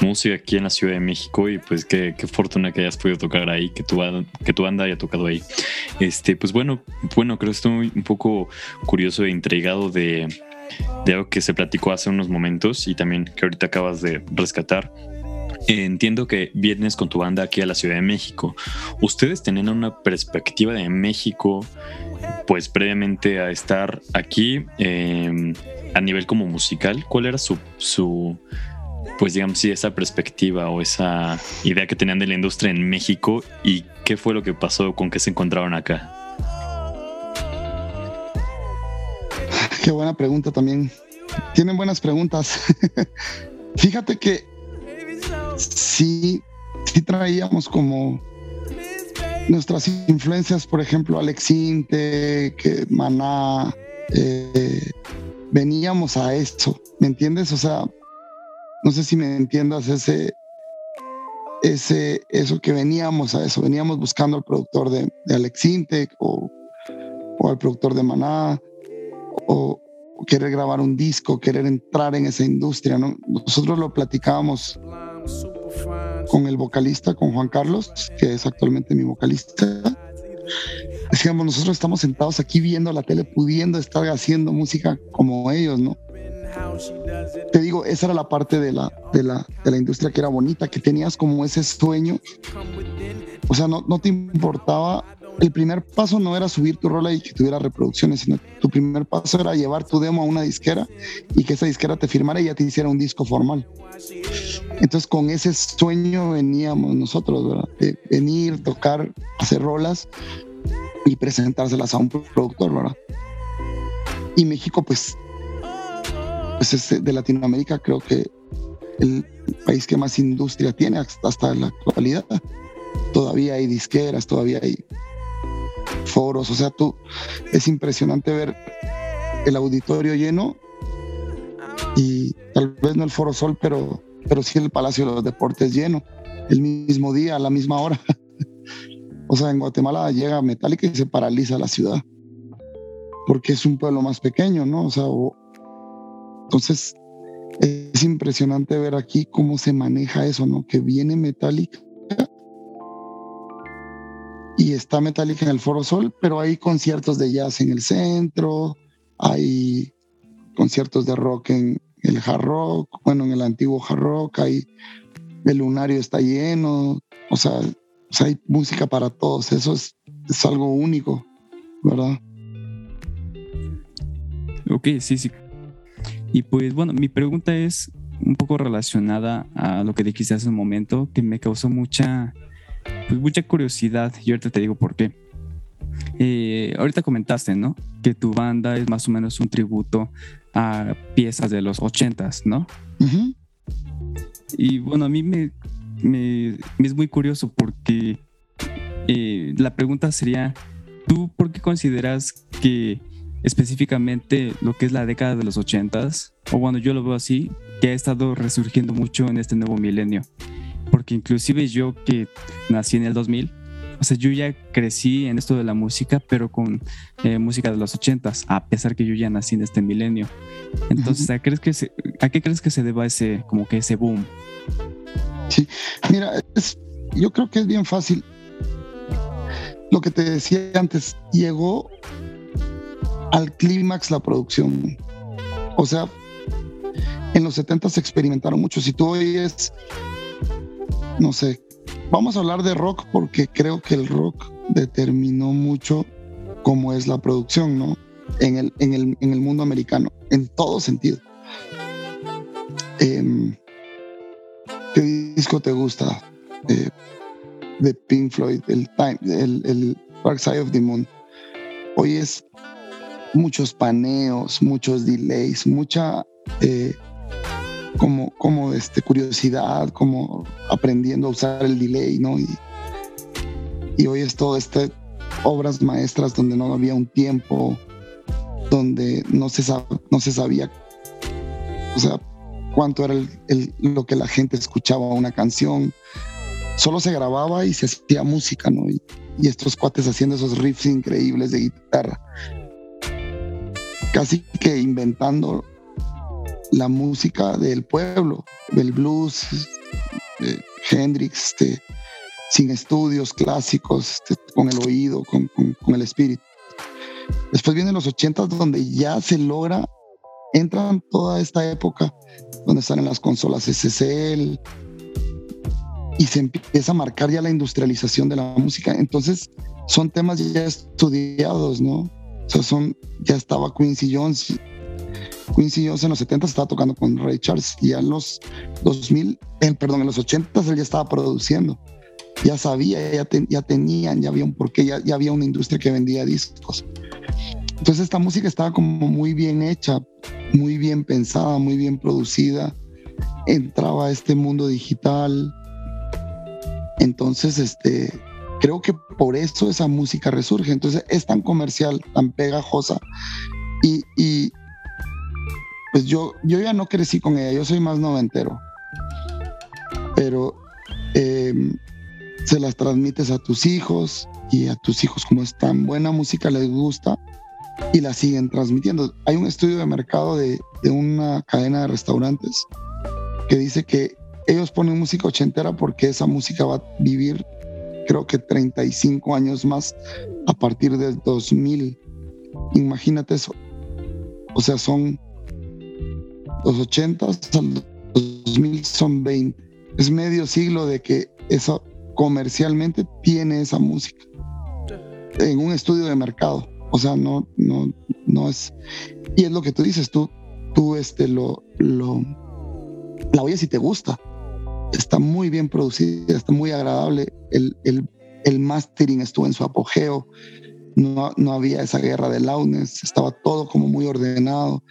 música aquí en la Ciudad de México y pues qué, qué fortuna que hayas podido tocar ahí, que tu, que tu banda haya tocado ahí. Este, pues bueno, bueno, creo que estoy un poco curioso e intrigado de de algo que se platicó hace unos momentos y también que ahorita acabas de rescatar. entiendo que vienes con tu banda aquí a la Ciudad de México. ¿Ustedes tenían una perspectiva de México, pues previamente a estar aquí em, a nivel como musical? ¿Cuál era su, su, pues digamos, sí, esa perspectiva o esa idea que tenían de la industria en México y qué fue lo que pasó con que se encontraron acá? Qué buena pregunta también. Tienen buenas preguntas. Fíjate que sí, sí traíamos como nuestras influencias, por ejemplo, Alex Inte, que Maná, eh, veníamos a esto, ¿me entiendes? O sea, no sé si me entiendas ese, ese, eso que veníamos a eso, veníamos buscando al productor de, de Alex Inte o, o al productor de Maná o, querer grabar un disco, querer entrar en esa industria. ¿no? Nosotros lo platicábamos con el vocalista, con Juan Carlos, que es actualmente mi vocalista. Decíamos, nosotros estamos sentados aquí viendo la tele, pudiendo estar haciendo música como ellos, ¿no? Te digo, esa era la parte de la, de la, de la industria que era bonita, que tenías como ese sueño. O sea, no, no te importaba el primer paso no era subir tu rola y que tuviera reproducciones, sino tu primer paso era llevar tu demo a una disquera y que esa disquera te firmara y ya te hiciera un disco formal. Entonces con ese sueño veníamos nosotros, ¿verdad? De venir, tocar, hacer rolas. y presentárselas a un productor, ¿verdad? Y México, pues, pues es de Latinoamérica, creo que el país que más industria tiene hasta, hasta la actualidad. Todavía hay disqueras, todavía hay foros, o sea, tú, es impresionante ver el auditorio lleno y tal vez no el Foro Sol, pero, pero sí el Palacio de los Deportes lleno, el mismo día, a la misma hora. o sea, en Guatemala llega Metallica y se paraliza la ciudad, porque es un pueblo más pequeño, ¿no? O sea, entonces es impresionante ver aquí cómo se maneja eso, ¿no? Que viene Metallica y está Metallica en el Foro Sol, pero hay conciertos de jazz en el centro, hay conciertos de rock en el hard rock, bueno, en el antiguo hard rock, hay, el lunario está lleno, o sea, hay música para todos, eso es, algo único, ¿verdad? Ok, sí, sí. Y pues bueno, mi pregunta es un poco relacionada a lo que dijiste hace un momento, que me causó mucha, pues mucha curiosidad y ahorita te digo por qué. Eh, ahorita comentaste, ¿no? Que tu banda es más o menos un tributo a piezas de los ochentas, ¿no? Y bueno, a mí me, me, es muy curioso porque eh, la pregunta sería, ¿tú por qué consideras que específicamente lo que es la década de los ochentas, o bueno, yo lo veo así, que ha estado resurgiendo mucho en este nuevo milenio? Porque inclusive yo que nací en el 2000, o sea, yo ya crecí en esto de la música, pero con eh, música de los ochentas, a pesar que yo ya nací en este milenio. Entonces, ¿a, crees que ¿a qué crees que se deba ese, como que ese boom? Sí, mira, yo creo que es bien fácil. Lo que te decía antes, llegó al clímax la producción. O sea, en los 70 se experimentaron mucho. Si tú oyes, no sé, Vamos a hablar de rock porque creo que el rock determinó mucho cómo es la producción, ¿no? En el, en el, en el mundo americano, en todo sentido. Em, ¿Qué disco te gusta? Eh, de Pink Floyd, el, time, el, Dark Side of the Moon. Hoy es muchos paneos, muchos delays, mucha eh, como, como este, curiosidad, como aprendiendo a usar el delay, ¿no? Y, y hoy es todo este obras maestras donde no había un tiempo, donde no se, no se sabía, o sea, cuánto era el, lo que la gente escuchaba una canción. Solo se grababa y se hacía música, ¿no? Y, y estos cuates haciendo esos riffs increíbles de guitarra. Casi que inventando la música del pueblo, del blues, de Hendrix, este, sin estudios clásicos, este, con el oído, con, el espíritu. Después vienen los ochentas donde ya se logra, entran toda esta época donde están en las consolas SSL y se empieza a marcar ya la industrialización de la música. Entonces son temas ya estudiados, ¿no? O sea, son, ya estaba Quincy Jones Quincy Jones en los 70 estaba tocando con Ray Charles y en los 2000, perdón, en los 80 él ya estaba produciendo. Ya sabía, ya, ya tenían, ya había un porqué, ya, ya había una industria que vendía discos. Entonces esta música estaba como muy bien hecha, muy bien pensada, muy bien producida. Entraba a este mundo digital. Entonces, este, creo que por eso esa música resurge. Entonces es tan comercial, tan pegajosa. Y, y, pues yo, yo ya no crecí con ella, yo soy más noventero. Pero em, se las transmites a tus hijos y a tus hijos como es tan buena música les gusta y la siguen transmitiendo. Hay un estudio de mercado de, de una cadena de restaurantes que dice que ellos ponen música ochentera porque esa música va a vivir creo que 35 años más a partir del 2000. Imagínate eso. O sea, son los 80 al 2000 son 20. Es medio siglo de que eso comercialmente tiene esa música en un estudio de mercado. O sea, no, no, no es. Y es lo que tú dices, tú, tú este, lo, lo, la oyes si te gusta. Está muy bien producida, está muy agradable. El, el, el mastering estuvo en su apogeo. no, no había esa guerra de launes, estaba todo como muy ordenado.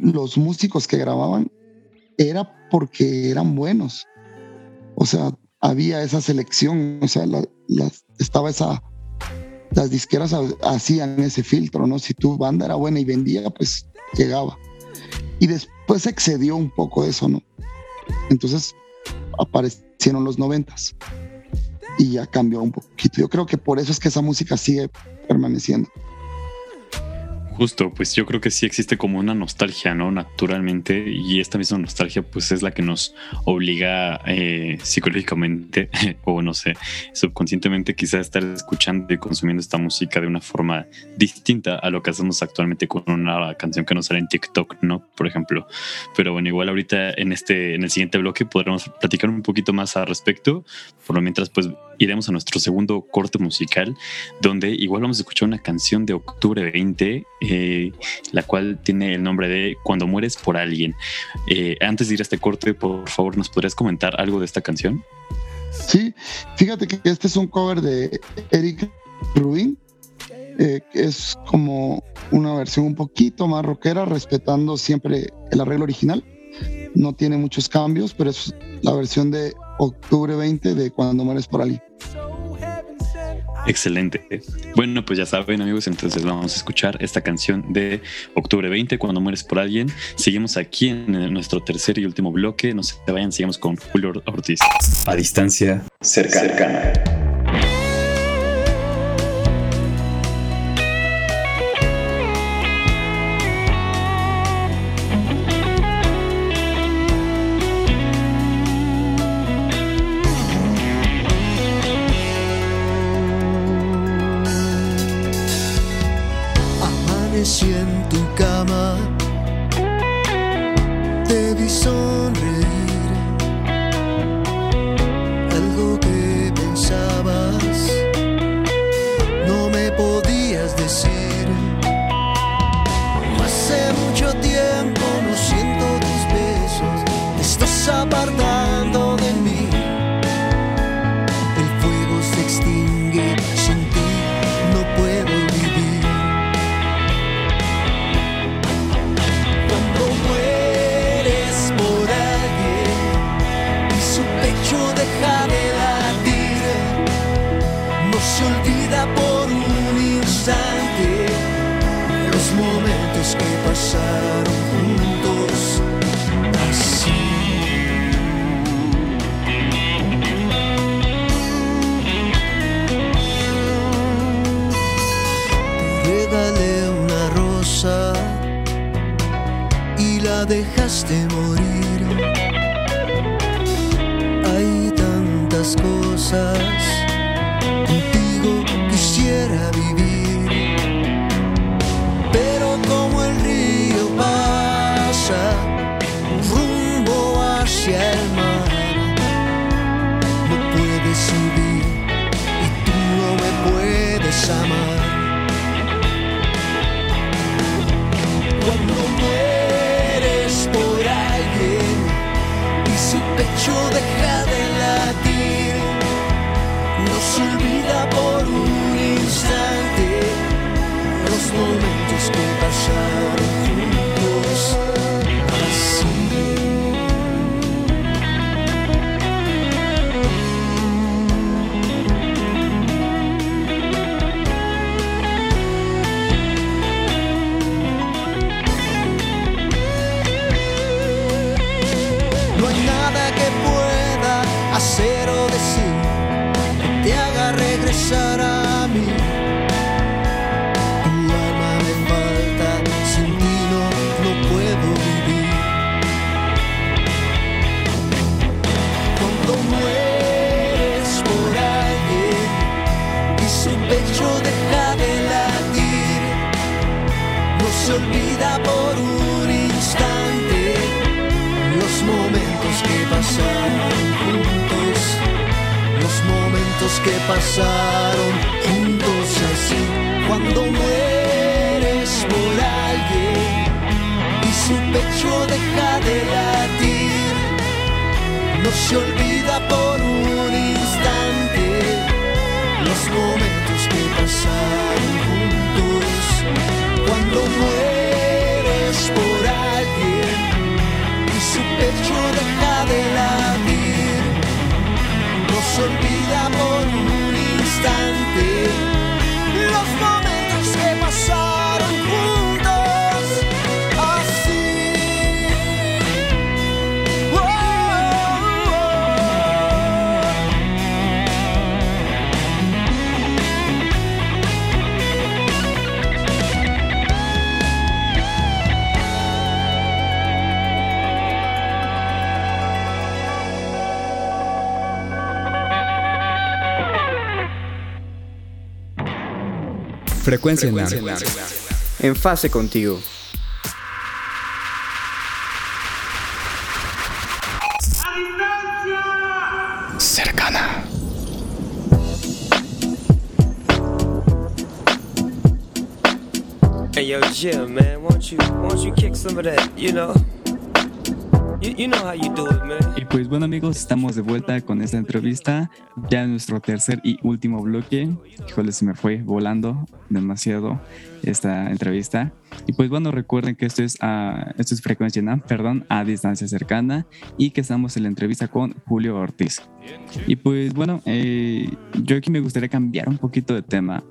Los músicos que grababan era porque eran buenos. O sea, había esa selección, o sea, estaba esa, las disqueras hacían ese filtro, ¿no? Si tu banda era buena y vendía, pues llegaba. Y después excedió un poco eso, ¿no? Entonces aparecieron los noventas y ya cambió un poquito. Yo creo que por eso es que esa música sigue permaneciendo. Justo, pues yo creo que sí existe como una nostalgia, ¿no? Naturalmente, y esta misma nostalgia pues es la que nos obliga eh, psicológicamente, o no sé, subconscientemente quizá estar escuchando y consumiendo esta música de una forma distinta a lo que hacemos actualmente con una canción que nos sale en TikTok, ¿no? Por ejemplo. Pero bueno, igual ahorita en este, en el siguiente bloque podremos platicar un poquito más al respecto. Por lo mientras, pues iremos a nuestro segundo corte musical, donde igual vamos a escuchar una canción de octubre 20, eh, la cual tiene el nombre de Cuando mueres por alguien. Eh, antes de ir a este corte, por favor, ¿nos podrías comentar algo de esta canción? Sí, fíjate que este es un cover de Eric Rubin, eh, es como una versión un poquito más rockera, respetando siempre el arreglo original. No tiene muchos cambios, pero es la versión de octubre 20 de Cuando mueres por alguien. Excelente. Bueno, pues ya saben amigos, entonces vamos a escuchar esta canción de octubre 20, Cuando mueres por alguien. Seguimos aquí en nuestro tercer y último bloque. No se vayan, sigamos con Julio Ortiz. A distancia cercana. en hacer o decir te haga regresar a que pasaron juntos así. Cuando mueres por alguien y su pecho deja de latir, no se olvida por un instante los momentos que pasaron juntos. Cuando mueres por alguien y su pecho deja de latir, no se olvida por instante. Frecuencia, En fase contigo. Cercana. Hey yo, Jim, man, won't you, won't you kick some of that, you know? Y pues bueno amigos, estamos de vuelta con esta entrevista, ya en nuestro tercer y último bloque. Híjole, se me fue volando demasiado esta entrevista. Y pues bueno, recuerden que esto es, a, esto es Frecuencia NAM, perdón, a distancia cercana y que estamos en la entrevista con Julio Ortiz. Y pues bueno, eh, yo aquí me gustaría cambiar un poquito de tema.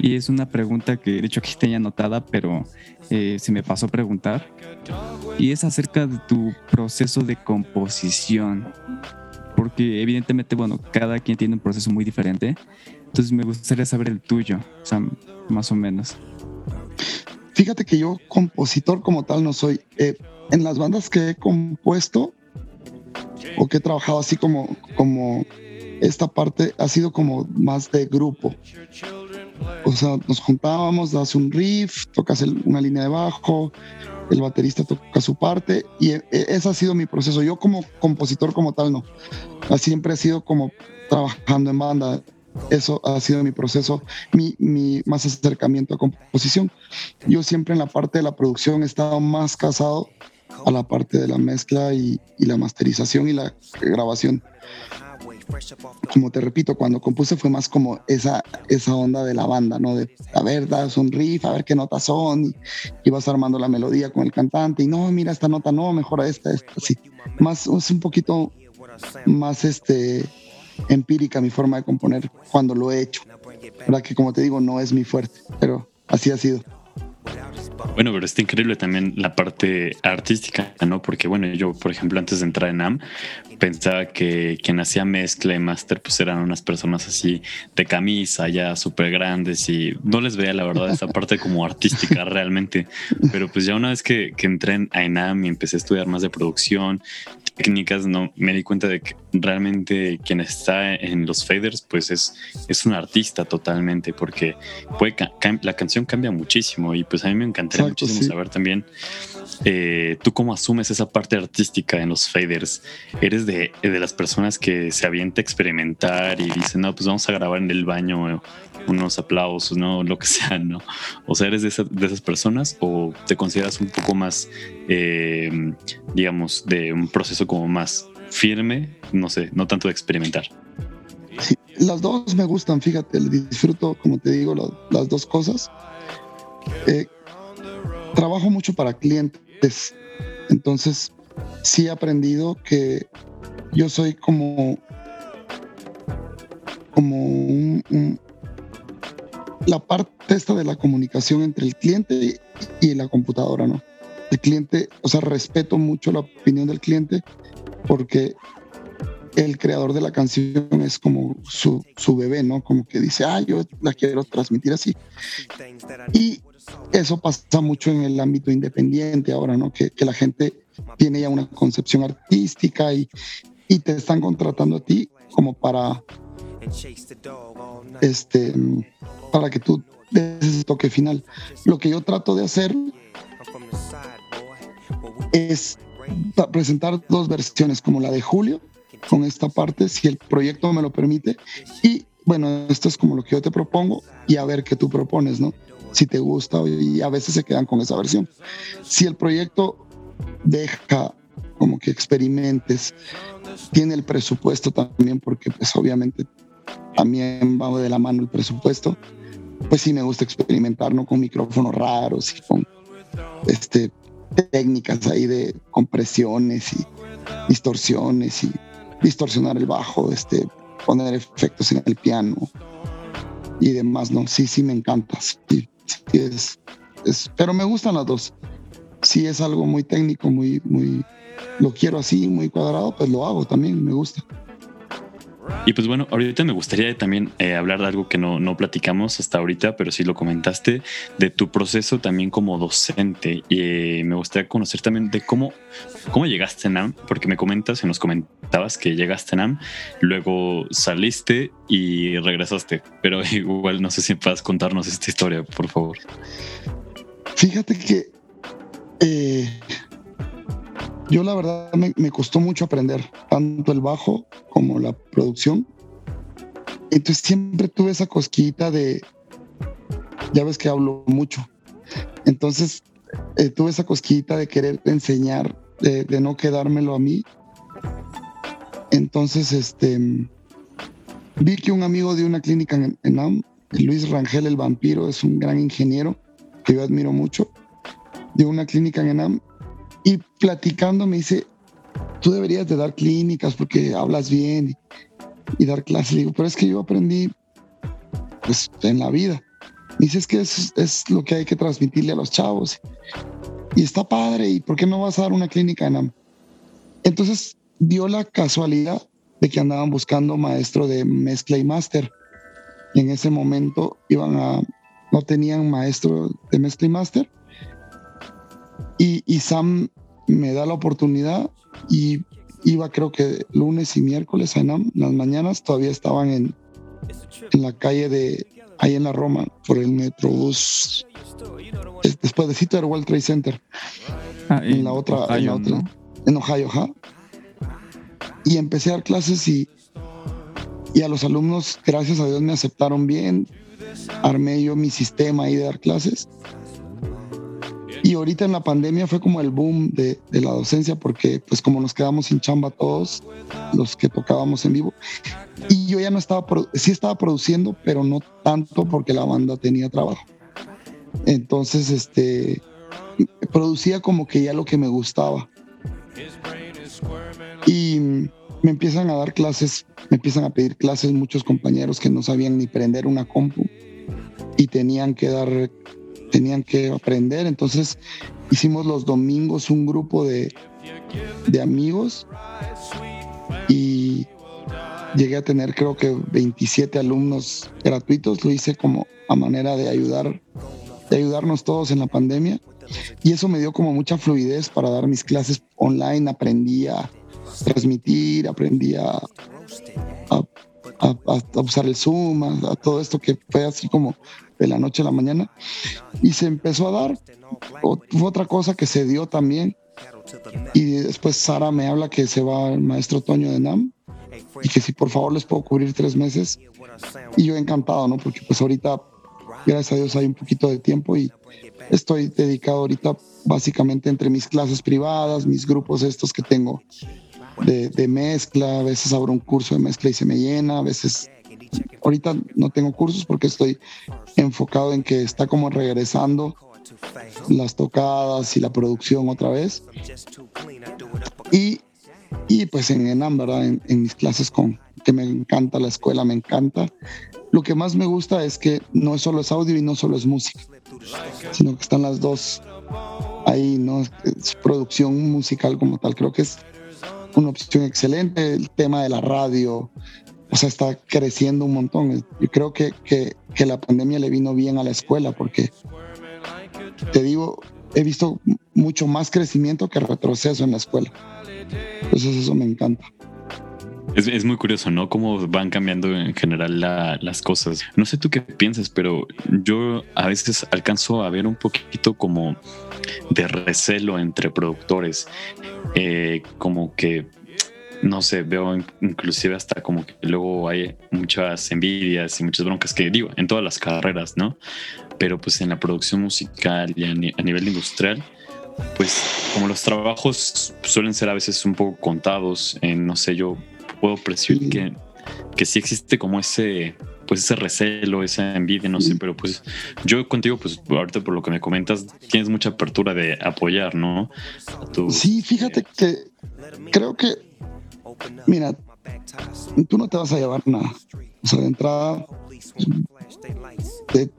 Y es una pregunta que de hecho aquí tenía anotada, pero eh, se me pasó a preguntar. Y es acerca de tu proceso de composición. Porque evidentemente, bueno, cada quien tiene un proceso muy diferente. Entonces me gustaría saber el tuyo, o sea, más o menos. Fíjate que yo compositor como tal no soy. Eh, en las bandas que he compuesto o que he trabajado así como, como esta parte ha sido como más de grupo. O sea, nos juntábamos, das un riff, tocas una línea de bajo, el baterista toca su parte y e, e, ese ha sido mi proceso. Yo como compositor como tal no. Siempre he sido como trabajando en banda. Eso ha sido mi proceso, mi, más acercamiento a composición. Yo siempre en la parte de la producción he estado más casado a la parte de la mezcla y, y la masterización y la grabación como te repito, cuando compuse fue más como esa, esa onda de la banda, ¿no? De, a ver, das un riff, a ver qué notas son, y, vas armando la melodía con el cantante, y no, mira, esta nota no, mejora esta, esta, sí. Más, es un poquito más este, empírica mi forma de componer cuando lo he hecho. ¿Verdad? Que como te digo, no es mi fuerte, pero así ha sido. Bueno, pero está increíble también la parte artística, ¿no? Porque, bueno, yo, por ejemplo, antes de entrar en AM, pensaba que quien hacía mezcla y máster, pues eran unas personas así de camisa, ya súper grandes y no les veía, la verdad, esa parte como artística realmente. Pero pues ya una vez que, que entré en AM y empecé a estudiar más de producción, técnicas, no me di cuenta de que realmente quien está en los faders, pues es, es un artista totalmente, porque puede, la canción cambia muchísimo y pues a mí me encantaría muchísimo saber también eh, tú cómo asumes esa parte artística en los faders. ¿Eres de, de las personas que se avienta a experimentar y dicen, no, pues vamos a grabar en el baño unos aplausos, ¿no? Lo que sea, ¿no? O sea, ¿eres de, esas personas o te consideras un poco más, eh, digamos, de un proceso como más firme, no sé, no tanto de experimentar? Sí, las dos me gustan, fíjate, disfruto, como te digo, las dos cosas. Eh, trabajo mucho para clientes, entonces sí he aprendido que yo soy como como un, la parte esta de la comunicación entre el cliente y la computadora, ¿no? El cliente, o sea, respeto mucho la opinión del cliente porque el creador de la canción es como su, su bebé, ¿no? Como que dice, ah, yo la quiero transmitir así. Y eso pasa mucho en el ámbito independiente ahora, ¿no? Que, la gente tiene ya una concepción artística y, y te están contratando a ti como para este para que tú des ese toque final. Lo que yo trato de hacer es presentar dos versiones, como la de Julio, con esta parte, si el proyecto me lo permite, y bueno, esto es como lo que yo te propongo y a ver qué tú propones, ¿no? Si te gusta y a veces se quedan con esa versión. Si el proyecto deja como que experimentes, tiene el presupuesto también, porque pues obviamente también va de la mano el presupuesto, pues sí me gusta experimentar, ¿no? Con micrófonos raros y con este, técnicas ahí de compresiones y distorsiones y distorsionar el bajo, este, poner efectos en el piano y demás, ¿no? Sí, sí me encanta, sí, es, es, pero me gustan las dos. Si es algo muy técnico, muy, muy, lo quiero así, muy cuadrado, pues lo hago también, me gusta. Y pues bueno, ahorita me gustaría también eh, hablar de algo que no, no, platicamos hasta ahorita, pero sí lo comentaste, de tu proceso también como docente. Y eh, me gustaría conocer también de cómo, cómo llegaste a NAM, porque me comentas y nos comentabas que llegaste a NAM, luego saliste y regresaste, pero igual no sé si puedas contarnos esta historia, por favor. Fíjate que eh, yo la verdad me, costó mucho aprender, tanto el bajo como la producción. Entonces siempre tuve esa cosquita de, ya ves que hablo mucho. Entonces eh, tuve esa cosquita de querer enseñar, de, no quedármelo a mí. Entonces, este, vi que un amigo de una clínica en, en AM, Luis Rangel el Vampiro, es un gran ingeniero que yo admiro mucho, de una clínica en ENAM y platicando me dice, tú deberías de dar clínicas porque hablas bien y, dar clases. Le digo, pero es que yo aprendí pues, en la vida. Me dice, es que es, es lo que hay que transmitirle a los chavos. Y está padre, ¿y por qué no vas a dar una clínica en AM? Entonces dio la casualidad de que andaban buscando maestro de mezcla y máster. En ese momento iban a, no tenían maestro de mezcla y máster y, Sam me da la oportunidad y iba creo que lunes y miércoles a Enam, las mañanas todavía estaban en, en la calle de, ahí en la Roma, por el Metrobús, después de Cito World Trade Center, ah, en, la otra, en la otra, en Ohio, Y empecé a dar clases y, y a los alumnos, gracias a Dios, me aceptaron bien. Armé yo mi sistema ahí de dar clases y ahorita en la pandemia fue como el boom de, la docencia porque pues como nos quedamos sin chamba todos los que tocábamos en vivo. Y yo ya no estaba, sí estaba produciendo, pero no tanto porque la banda tenía trabajo. Entonces, este, producía como que ya lo que me gustaba. Y me empiezan a dar clases, me empiezan a pedir clases muchos compañeros que no sabían ni prender una compu y tenían que dar tenían que aprender. Entonces hicimos los domingos un grupo de, de amigos y llegué a tener creo que 27 alumnos gratuitos. Lo hice como a manera de ayudar, de ayudarnos todos en la pandemia. Y eso me dio como mucha fluidez para dar mis clases online. Aprendí a transmitir, aprendí a, a, usar el Zoom, a, todo esto que fue así como de la noche a la mañana. Y se empezó a dar. fue otra cosa que se dio también. Y después Sara me habla que se va el maestro Toño de NAM y que si por favor les puedo cubrir tres meses. Y yo encantado, ¿no? Porque pues ahorita, gracias a Dios, hay un poquito de tiempo y estoy dedicado ahorita básicamente entre mis clases privadas, mis grupos estos que tengo de, de mezcla, a veces abro un curso de mezcla y se me llena, a veces ahorita no tengo cursos porque estoy enfocado en que está como regresando las tocadas y la producción otra vez. Y, y pues en ENAM, ¿verdad? En, mis clases con que me encanta la escuela, me encanta. Lo que más me gusta es que no solo es audio y no solo es música, sino que están las dos ahí, ¿no? Es producción musical como tal. Creo que es una opción excelente. El tema de la radio, o sea, está creciendo un montón. Yo creo que, que, que, la pandemia le vino bien a la escuela porque, te digo, he visto mucho más crecimiento que retroceso en la escuela. Entonces eso me encanta. Es, es, muy curioso, ¿no? Cómo van cambiando en general las cosas. No sé tú qué piensas, pero yo a veces alcanzo a ver un poquito como de recelo entre productores, eh, como que no sé, veo inclusive hasta como que luego hay muchas envidias y muchas broncas que digo, en todas las carreras, ¿no? Pero pues en la producción musical y a, nivel industrial, pues como los trabajos suelen ser a veces un poco contados, en, no sé, yo puedo percibir que, que sí existe como ese pues ese recelo, esa envidia, no sé, pero pues yo contigo, pues ahorita por lo que me comentas, tienes mucha apertura de apoyar, ¿no? Sí, fíjate que creo que Mira, tú no te vas a llevar nada. O sea, de entrada,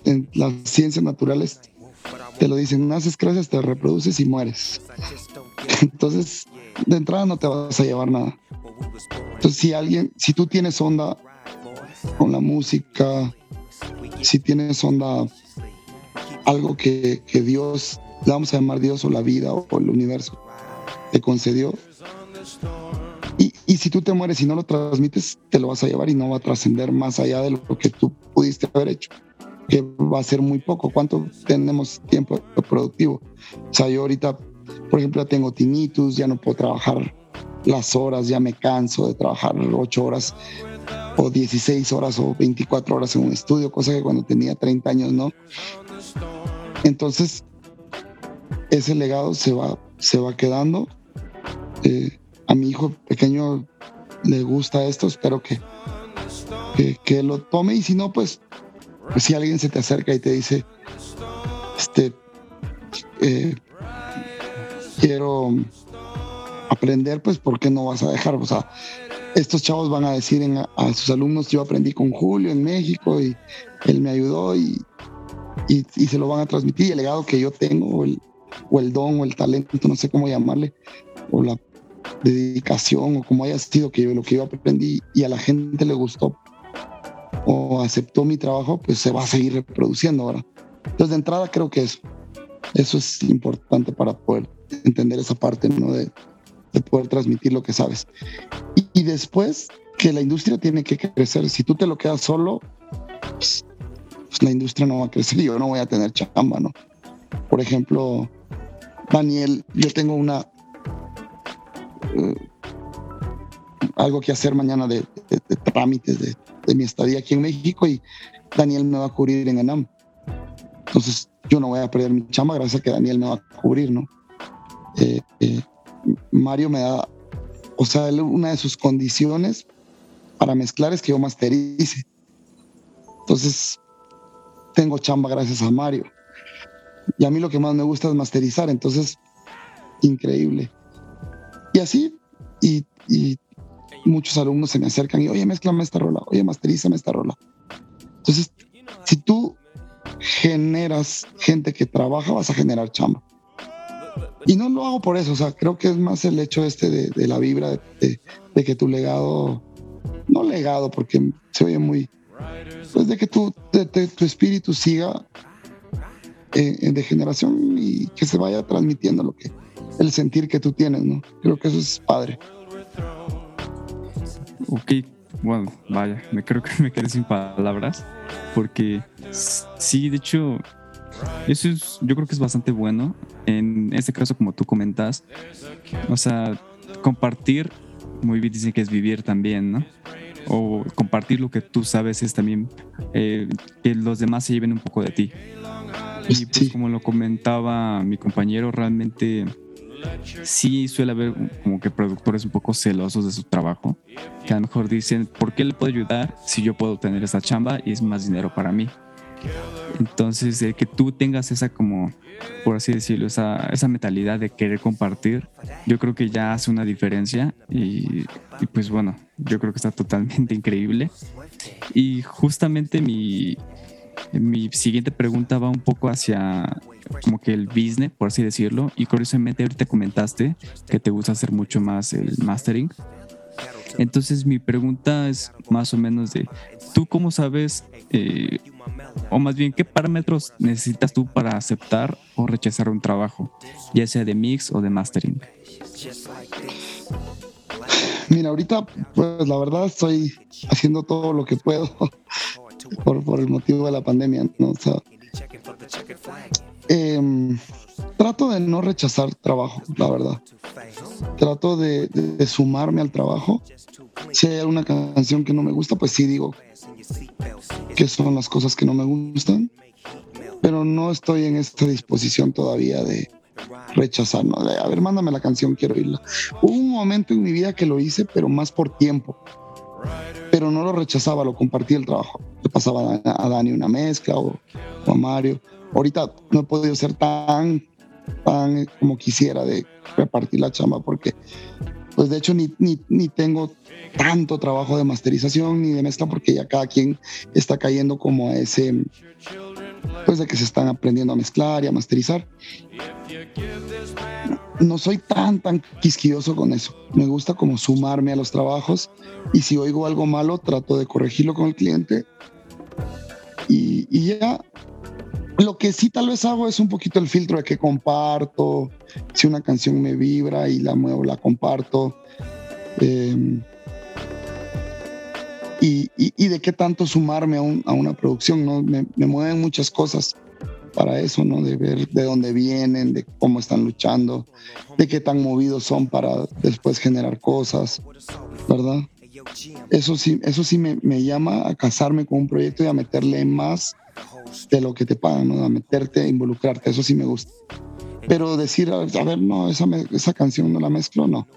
en las ciencias naturales te lo dicen, naces, creces, te reproduces y mueres. Entonces, de entrada no te vas a llevar nada. Entonces, si alguien, si tú tienes onda con la música, si tienes onda, algo que, que Dios, le vamos a llamar Dios o la vida o el universo, te concedió, y, si tú te mueres y no lo transmites, te lo vas a llevar y no va a trascender más allá de lo que tú pudiste haber hecho, que va a ser muy poco. ¿Cuánto tenemos tiempo productivo? O sea, yo ahorita, por ejemplo, tengo tinnitus, ya no puedo trabajar las horas, ya me canso de trabajar ocho horas o 16 horas o 24 horas en un estudio, cosa que cuando tenía 30 años no. Entonces, ese legado se va, se va quedando. Eh, a mi hijo pequeño le gusta esto, espero que, que, lo tome y si no, pues, pues, si alguien se te acerca y te dice, este, eh, quiero aprender, pues, ¿por qué no vas a dejar? O sea, estos chavos van a decir a, sus alumnos, yo aprendí con Julio en México y él me ayudó y, y, se lo van a transmitir. Y el legado que yo tengo, el, o el don, o el talento, no sé cómo llamarle, o la dedicación o como haya sido que yo lo que yo aprendí y a la gente le gustó o aceptó mi trabajo, pues se va a seguir reproduciendo ahora. Entonces, de entrada creo que eso, eso es importante para poder entender esa parte, ¿no? De, de poder transmitir lo que sabes. Y, después que la industria tiene que crecer. Si tú te lo quedas solo, pues, pues, la industria no va a crecer yo no voy a tener chamba, ¿no? Por ejemplo, Daniel, yo tengo una, eh, algo que hacer mañana de, trámites de, mi estadía aquí en México y Daniel me va a cubrir en ENAM. Entonces yo no voy a perder mi chamba gracias a que Daniel me va a cubrir, ¿no? Eh, eh, Mario me da, o sea, una de sus condiciones para mezclar es que yo masterice. Entonces tengo chamba gracias a Mario. Y a mí lo que más me gusta es masterizar, entonces, increíble. Y así, y, muchos alumnos se me acercan y, oye, mezclame esta rola, oye, masterízame esta rola. Entonces, si tú generas gente que trabaja, vas a generar chamba. Y no lo hago por eso, o sea, creo que es más el hecho este de, la vibra, de, que tu legado, no legado, porque se oye muy, pues de que tu, tu espíritu siga eh, de generación y que se vaya transmitiendo lo que, el sentir que tú tienes, ¿no? Creo que eso es padre. Ok, bueno, vaya, me creo que me quedé sin palabras, porque sí, de hecho, eso es, yo creo que es bastante bueno. En este caso, como tú comentas, o sea, compartir, muy bien dicen que es vivir también, ¿no? O compartir lo que tú sabes es también eh, que los demás se lleven un poco de ti. Y pues, como lo comentaba mi compañero, realmente sí suele haber como que productores un poco celosos de su trabajo, que a lo mejor dicen, ¿por qué le puedo ayudar si yo puedo tener esa chamba y es más dinero para mí? Entonces, que tú tengas esa como, por así decirlo, esa, esa mentalidad de querer compartir, yo creo que ya hace una diferencia y, y pues bueno, yo creo que está totalmente increíble. Y justamente mi, mi siguiente pregunta va un poco hacia como que el business, por así decirlo. Y curiosamente ahorita comentaste que te gusta hacer mucho más el mastering. Entonces mi pregunta es más o menos de, ¿tú cómo sabes, eh, o más bien, qué parámetros necesitas tú para aceptar o rechazar un trabajo, ya sea de mix o de mastering? Mira, ahorita, pues la verdad estoy haciendo todo lo que puedo por, por el motivo de la pandemia, ¿no? O sea, Em, trato de no rechazar trabajo, la verdad. Trato de, sumarme al trabajo. Si hay alguna canción que no me gusta, pues sí digo que son las cosas que no me gustan. Pero no estoy en esta disposición todavía de rechazar, ¿no? a ver, mándame la canción, quiero oírla. Hubo un momento en mi vida que lo hice, pero más por tiempo. Pero no lo rechazaba, lo compartía el trabajo. Le pasaba a Dani una mezcla o a Mario ahorita no he podido ser tan, tan como quisiera de repartir la chamba porque pues de hecho ni, ni, ni, tengo tanto trabajo de masterización ni de mezcla porque ya cada quien está cayendo como a ese pues de que se están aprendiendo a mezclar y a masterizar no soy tan, tan quisquilloso con eso. Me gusta como sumarme a los trabajos y si oigo algo malo, trato de corregirlo con el cliente. Y, y ya, lo que sí tal vez hago es un poquito el filtro de que comparto, si una canción me vibra y la muevo, la comparto. Em, y, y, de qué tanto sumarme a, a una producción, ¿no? Me, me, mueven muchas cosas para eso, ¿no? De ver de dónde vienen, de cómo están luchando, de qué tan movidos son para después generar cosas, ¿verdad? Eso sí, eso sí me, me llama a casarme con un proyecto y a meterle más de lo que te pagan, ¿no? A meterte, a involucrarte, eso sí me gusta. Pero decir, a ver, no, esa, esa canción no la mezclo, no.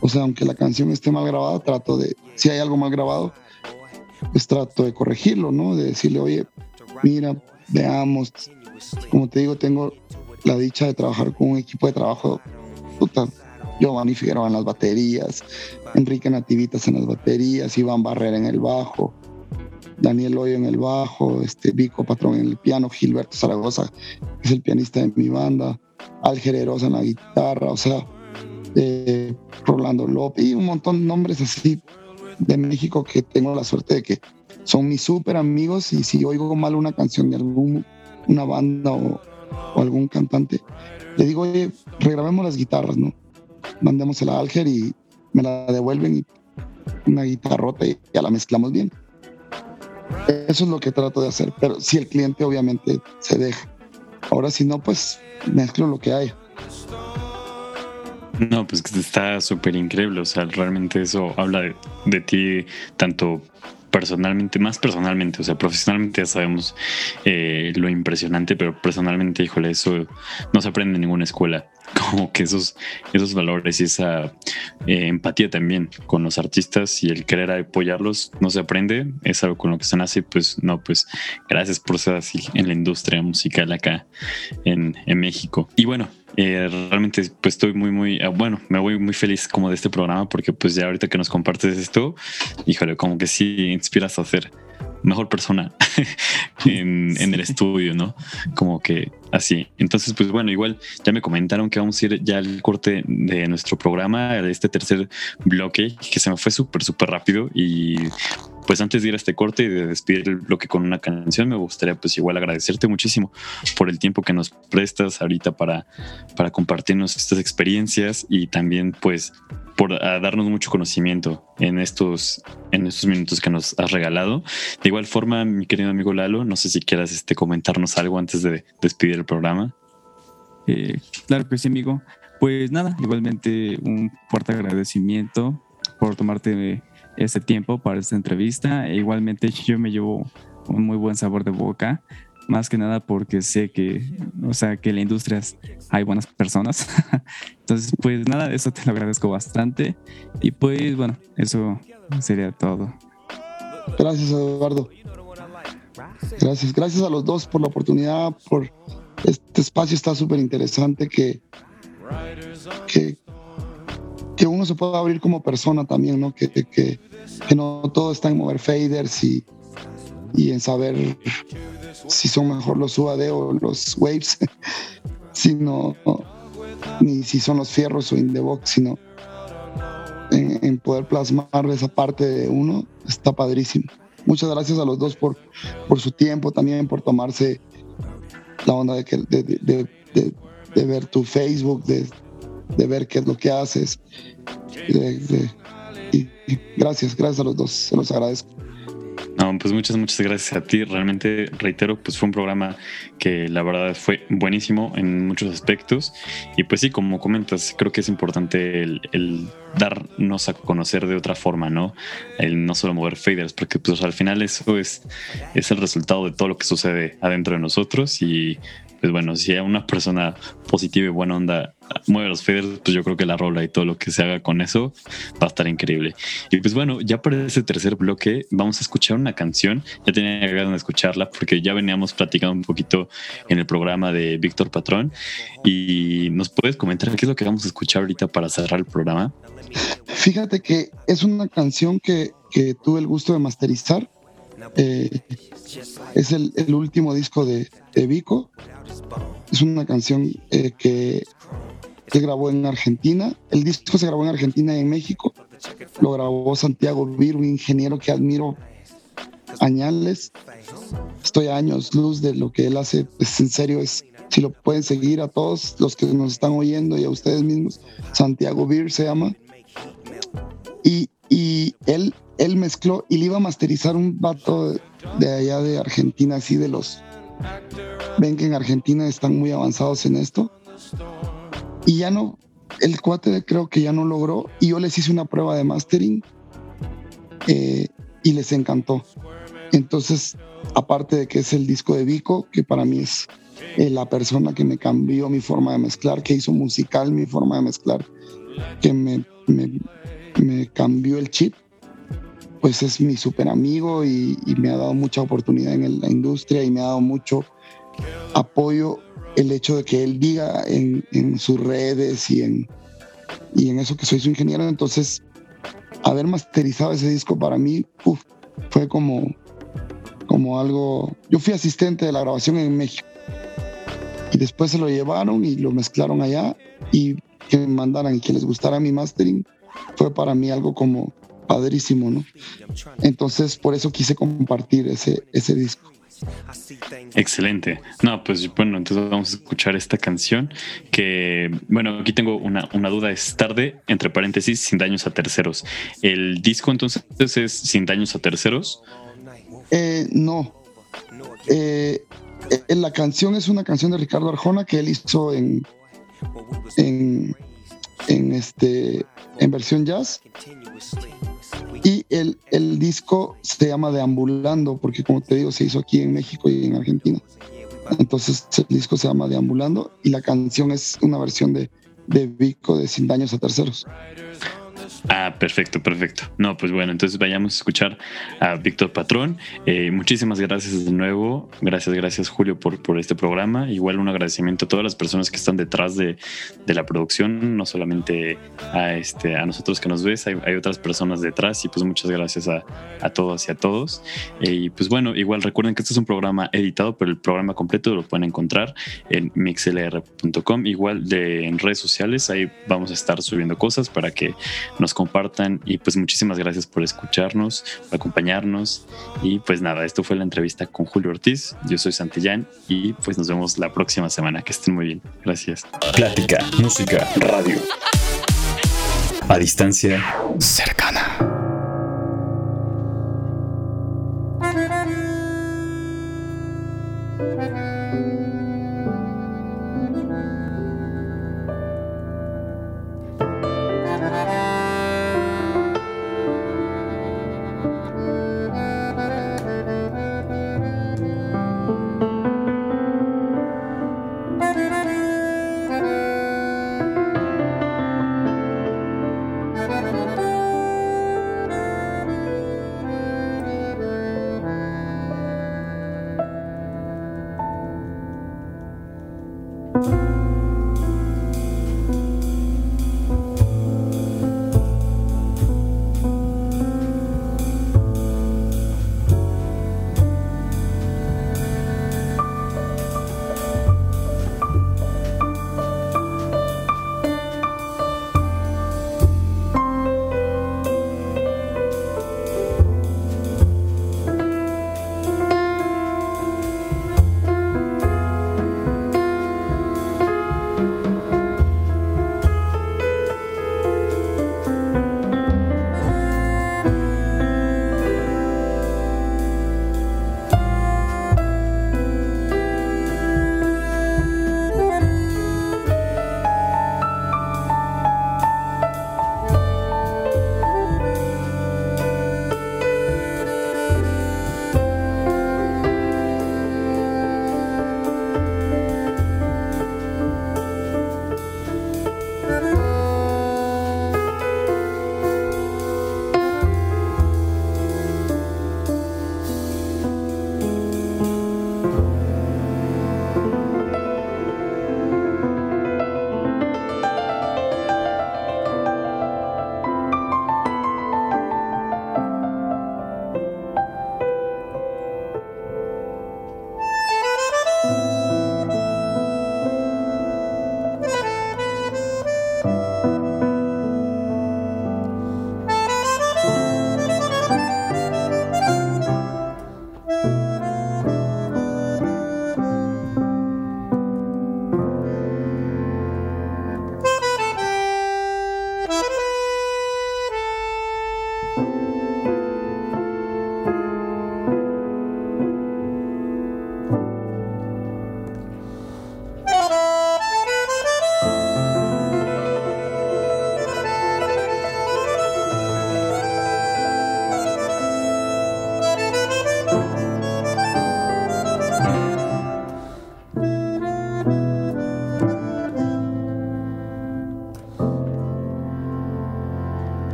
O sea, aunque la canción esté mal grabada, trato de, si hay algo mal grabado, pues trato de corregirlo, ¿no? De decirle, oye, mira, veamos. Como te digo, tengo la dicha de trabajar con un equipo de trabajo, puta, Giovanni Figueroa en las baterías, Enrique Nativitas en las baterías, Iván Barrera en el bajo, Daniel Hoyo en el bajo, este, Vico Patrón en el piano, Gilberto Zaragoza, que es el pianista de mi banda, Al Generosa en la guitarra, o sea, eh, Rolando López y un montón de nombres así de México que tengo la suerte de que son mis súper amigos y si oigo mal una canción de algún, banda o, algún cantante, le digo, oye, regrabemos las guitarras, ¿no? Mandémosela a Alger y me la devuelven y una guitarrota y ya la mezclamos bien. Eso es lo que trato de hacer, pero si el cliente obviamente se deja. Ahora si no, pues mezclo lo que hay. No, pues está súper increíble, o sea, realmente eso habla de ti tanto personalmente, más personalmente, o sea, profesionalmente ya sabemos eh, lo impresionante, pero personalmente, híjole, eso no se aprende en ninguna escuela. Como que esos, esos valores y esa eh, empatía también con los artistas y el querer apoyarlos no se aprende, es algo con lo que se nace, pues no, pues gracias por ser así en la industria musical acá en, en México. Y bueno, eh, realmente pues estoy muy muy ah, bueno me voy muy feliz como de este programa porque pues ya ahorita que nos compartes esto híjole como que sí inspiras a ser mejor persona en, en, el estudio, ¿no? Como que así. Entonces, pues bueno, igual ya me comentaron que vamos a ir ya al corte de nuestro programa, de este tercer bloque, que se me fue súper, súper rápido y pues antes de ir a este corte y de despedir el bloque con una canción, me gustaría pues igual agradecerte muchísimo por el tiempo que nos prestas ahorita para, para compartirnos estas experiencias y también pues por darnos mucho conocimiento en estos, en estos minutos que nos has regalado. De igual forma, mi querido amigo Lalo, no sé si quieras este, comentarnos algo antes de despedir el programa. Eh, claro que sí, amigo. Pues nada, igualmente un fuerte agradecimiento por tomarte este tiempo para esta entrevista. E igualmente yo me llevo un muy buen sabor de boca, más que nada porque sé que, o sea, que en la industria hay buenas personas. Entonces, pues nada, eso te lo agradezco bastante. Y pues bueno, eso sería todo. Gracias, Eduardo. Gracias, gracias a los dos por la oportunidad, por este espacio está súper interesante que, que, que uno se pueda abrir como persona también, ¿no? Que, que, que no todo está en mover faders y, y en saber si son mejor los UAD o los waves, sino ni si son los fierros o in the box, sino en, poder plasmar esa parte de uno, está padrísimo. Muchas gracias a los dos por, por su tiempo, también por tomarse la onda de, que, de, de, de, de ver tu Facebook, de, de ver qué es lo que haces. Y, y gracias, gracias a los dos, se los agradezco. No, pues muchas, muchas gracias a ti. Realmente, reitero, pues fue un programa que la verdad fue buenísimo en muchos aspectos. Y pues sí, como comentas, creo que es importante el, el darnos a conocer de otra forma, ¿no? El no solo mover faders, porque pues al final eso es, es el resultado de todo lo que sucede adentro de nosotros y pues bueno, si una persona positiva y buena onda mueve los faders, pues yo creo que la rola y todo lo que se haga con eso va a estar increíble. Y pues bueno, ya para ese tercer bloque vamos a escuchar una canción. Ya tenía ganas de escucharla porque ya veníamos platicando un poquito en el programa de Víctor Patrón. Y nos puedes comentar qué es lo que vamos a escuchar ahorita para cerrar el programa. Fíjate que es una canción que, que tuve el gusto de masterizar. Eh, es el, el, último disco de, de Vico. Es una canción eh, que él grabó en Argentina. El disco se grabó en Argentina y en México. Lo grabó Santiago Vir, un ingeniero que admiro añales. Estoy a años luz de lo que él hace. Es en serio, es si lo pueden seguir a todos los que nos están oyendo y a ustedes mismos. Santiago Beer se llama. Y, y él, él mezcló y le iba a masterizar un vato de allá de Argentina, así de los... Ven que en Argentina están muy avanzados en esto. Y ya no, el cuate creo que ya no logró. Y yo les hice una prueba de mastering eh, y les encantó. Entonces, aparte de que es el disco de Vico, que para mí es eh, la persona que me cambió mi forma de mezclar, que hizo musical mi forma de mezclar, que me, me, cambió el chip, pues es mi súper amigo y, me ha dado mucha oportunidad en la industria y me ha dado mucho apoyo el hecho de que él diga en, en sus redes y en, y en eso que soy su ingeniero. Entonces, haber masterizado ese disco para mí fue como, como algo... Yo fui asistente de la grabación en México y después se lo llevaron y lo mezclaron allá y que me mandaran y que les gustara mi mastering fue para mí algo como padrísimo, ¿no? Entonces por eso quise compartir ese, ese disco. Excelente. No, pues bueno, entonces vamos a escuchar esta canción que, bueno, aquí tengo una, una, duda, es tarde, entre paréntesis, sin daños a terceros. ¿El disco entonces es sin daños a terceros? Eh, no. Eh, eh, la canción es una canción de Ricardo Arjona que él hizo en, en, en, este, en versión jazz. Y el, el disco se llama Deambulando, porque como te digo, se hizo aquí en México y en Argentina. Entonces el disco se llama Deambulando y la canción es una versión de, de Vico de Sin Daños a Terceros. Ah, perfecto, perfecto. No, pues bueno, entonces vayamos a escuchar a Víctor Patrón. Eh, muchísimas gracias de nuevo. Gracias, gracias Julio por, por este programa. Igual un agradecimiento a todas las personas que están detrás de, de la producción, no solamente a, este, a nosotros que nos ves, hay, otras personas detrás y pues muchas gracias a, a todos y a todos. Eh, y pues bueno, igual recuerden que este es un programa editado, pero el programa completo lo pueden encontrar en mixlr.com, igual de, en redes sociales, ahí vamos a estar subiendo cosas para que nos compartan y pues muchísimas gracias por escucharnos, por acompañarnos y pues nada, esto fue la entrevista con Julio Ortiz, yo soy Santillán y pues nos vemos la próxima semana, que estén muy bien, gracias. Plática, música, radio. A distancia cercana.